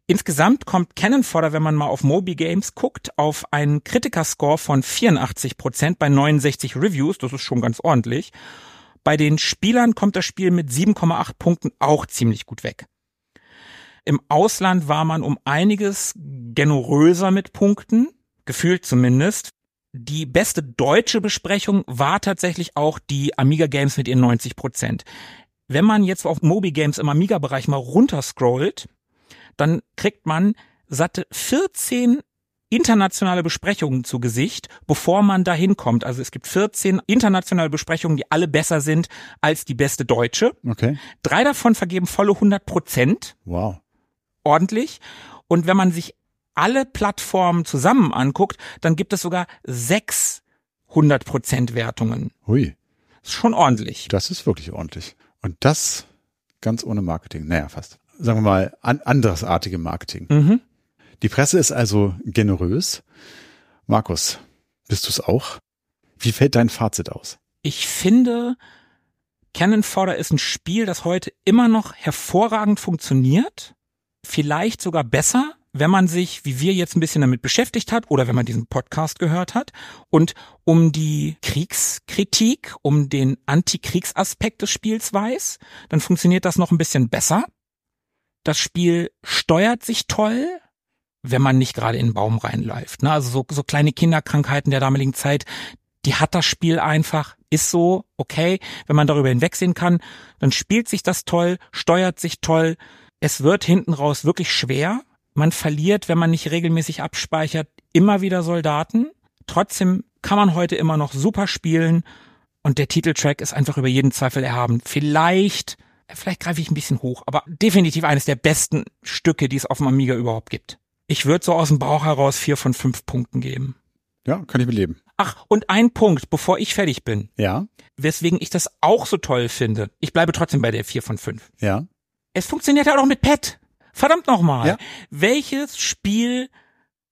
Insgesamt kommt Cannon Fodder, wenn man mal auf Moby Games guckt, auf einen Kritikerscore von 84 Prozent bei 69 Reviews. Das ist schon ganz ordentlich. Bei den Spielern kommt das Spiel mit 7,8 Punkten auch ziemlich gut weg. Im Ausland war man um einiges generöser mit Punkten, gefühlt zumindest. Die beste deutsche Besprechung war tatsächlich auch die Amiga Games mit ihren 90 Prozent. Wenn man jetzt auf Moby Games im Amiga-Bereich mal runterscrollt, dann kriegt man satte 14 internationale Besprechungen zu Gesicht, bevor man dahin kommt. Also es gibt 14 internationale Besprechungen, die alle besser sind als die beste deutsche. Okay. Drei davon vergeben volle 100 Prozent, Wow. ordentlich. Und wenn man sich alle Plattformen zusammen anguckt, dann gibt es sogar sechs 100 Prozent Wertungen. Hui. Ist schon ordentlich. Das ist wirklich ordentlich. Und das ganz ohne Marketing. Naja, fast. Sagen wir mal, an, andersartige Marketing. Mhm. Die Presse ist also generös. Markus, bist du es auch? Wie fällt dein Fazit aus? Ich finde, Cannon Fodder ist ein Spiel, das heute immer noch hervorragend funktioniert. Vielleicht sogar besser, wenn man sich, wie wir jetzt ein bisschen damit beschäftigt hat oder wenn man diesen Podcast gehört hat und um die Kriegskritik, um den Antikriegsaspekt des Spiels weiß, dann funktioniert das noch ein bisschen besser. Das Spiel steuert sich toll, wenn man nicht gerade in den Baum reinläuft. Ne? Also so, so kleine Kinderkrankheiten der damaligen Zeit, die hat das Spiel einfach, ist so, okay, wenn man darüber hinwegsehen kann, dann spielt sich das toll, steuert sich toll, es wird hinten raus wirklich schwer, man verliert, wenn man nicht regelmäßig abspeichert, immer wieder Soldaten, trotzdem kann man heute immer noch super spielen und der Titeltrack ist einfach über jeden Zweifel erhaben. Vielleicht, vielleicht greife ich ein bisschen hoch, aber definitiv eines der besten Stücke, die es auf dem Amiga überhaupt gibt. Ich würde so aus dem Bauch heraus vier von fünf Punkten geben. Ja, kann ich mit leben. Ach, und ein Punkt, bevor ich fertig bin. Ja, Weswegen ich das auch so toll finde. Ich bleibe trotzdem bei der vier von fünf. ja. Es funktioniert ja auch noch mit Pad. Verdammt nochmal. Ja. Welches Spiel,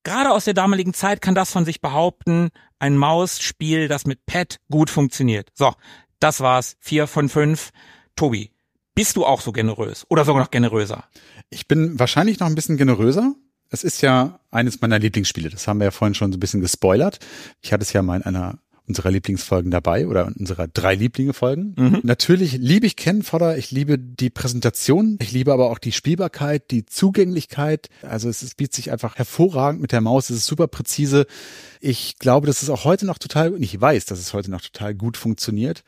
gerade aus der damaligen Zeit, kann das von sich behaupten? Ein Mausspiel, das mit Pad gut funktioniert. So, das war's. Vier von fünf. Tobi, bist du auch so generös? Oder sogar noch generöser? Ich bin wahrscheinlich noch ein bisschen generöser. Es ist ja eines meiner Lieblingsspiele. Das haben wir ja vorhin schon so ein bisschen gespoilert. Ich hatte es ja mal in einer unserer Lieblingsfolgen dabei oder unserer drei Lieblinge-Folgen. Natürlich liebe ich Ken Fodder, ich liebe die Präsentation, ich liebe aber auch die Spielbarkeit, die Zugänglichkeit. Also es, es bietet sich einfach hervorragend mit der Maus, es ist super präzise. Ich glaube, dass es auch heute noch total, und ich weiß, dass es heute noch total gut funktioniert.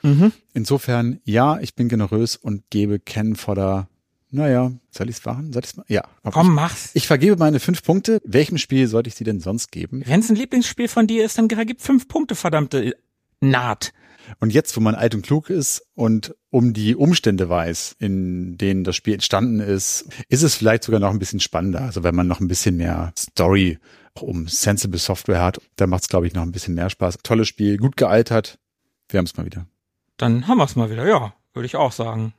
Insofern, ja, ich bin generös und gebe Ken Fodder, naja, soll ich es machen? Soll ich's machen? Ja. hab Komm, ich. mach's. Ich vergebe meine fünf Punkte. Welchem Spiel sollte ich sie denn sonst geben? Wenn es ein Lieblingsspiel von dir ist, dann gib fünf Punkte, verdammte Naht. Und jetzt, wo man alt und klug ist und um die Umstände weiß, in denen das Spiel entstanden ist, ist es vielleicht sogar noch ein bisschen spannender. Also wenn man noch ein bisschen mehr Story um Sensible Software hat, dann macht es, glaube ich, noch ein bisschen mehr Spaß. Tolles Spiel, gut gealtert. Wir haben es mal wieder. Dann haben wir's mal wieder, ja, würde ich auch sagen.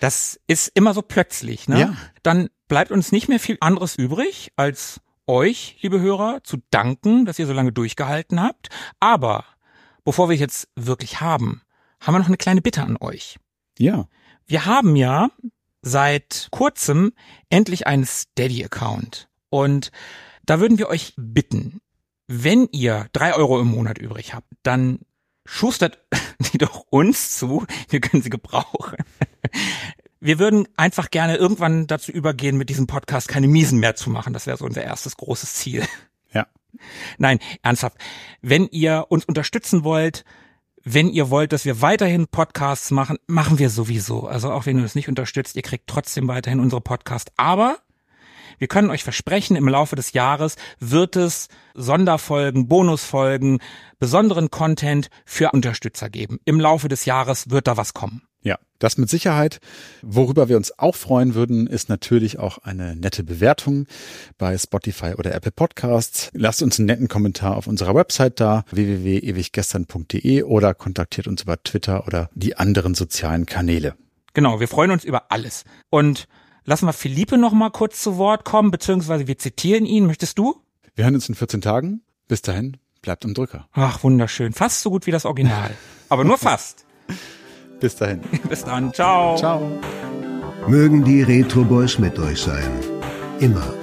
Das ist immer so plötzlich, ne? Ja. Dann bleibt uns nicht mehr viel anderes übrig, als euch, liebe Hörer, zu danken, dass ihr so lange durchgehalten habt. Aber bevor wir jetzt wirklich haben, haben wir noch eine kleine Bitte an euch. Ja. Wir haben ja seit kurzem endlich einen Steady-Account. Und da würden wir euch bitten, wenn ihr drei Euro im Monat übrig habt, dann schustert die doch uns zu. Wir können sie gebrauchen. Wir würden einfach gerne irgendwann dazu übergehen, mit diesem Podcast keine Miesen mehr zu machen. Das wäre so unser erstes großes Ziel. Ja. Nein, ernsthaft. Wenn ihr uns unterstützen wollt, wenn ihr wollt, dass wir weiterhin Podcasts machen, machen wir sowieso. Also auch wenn ihr uns nicht unterstützt, ihr kriegt trotzdem weiterhin unsere Podcasts. Aber wir können euch versprechen, im Laufe des Jahres wird es Sonderfolgen, Bonusfolgen, besonderen Content für Unterstützer geben. Im Laufe des Jahres wird da was kommen. Ja, das mit Sicherheit. Worüber wir uns auch freuen würden, ist natürlich auch eine nette Bewertung bei Spotify oder Apple Podcasts. Lasst uns einen netten Kommentar auf unserer Website da, www.ewiggestern.de oder kontaktiert uns über Twitter oder die anderen sozialen Kanäle. Genau, wir freuen uns über alles. Und lassen wir Philippe noch mal kurz zu Wort kommen, beziehungsweise wir zitieren ihn. Möchtest du? Wir hören uns in 14 Tagen. Bis dahin, bleibt am Drücker. Ach, wunderschön. Fast so gut wie das Original. Aber nur fast. Bis dahin. Bis dann. Ciao. Ciao. Mögen die Retro Boys mit euch sein. Immer.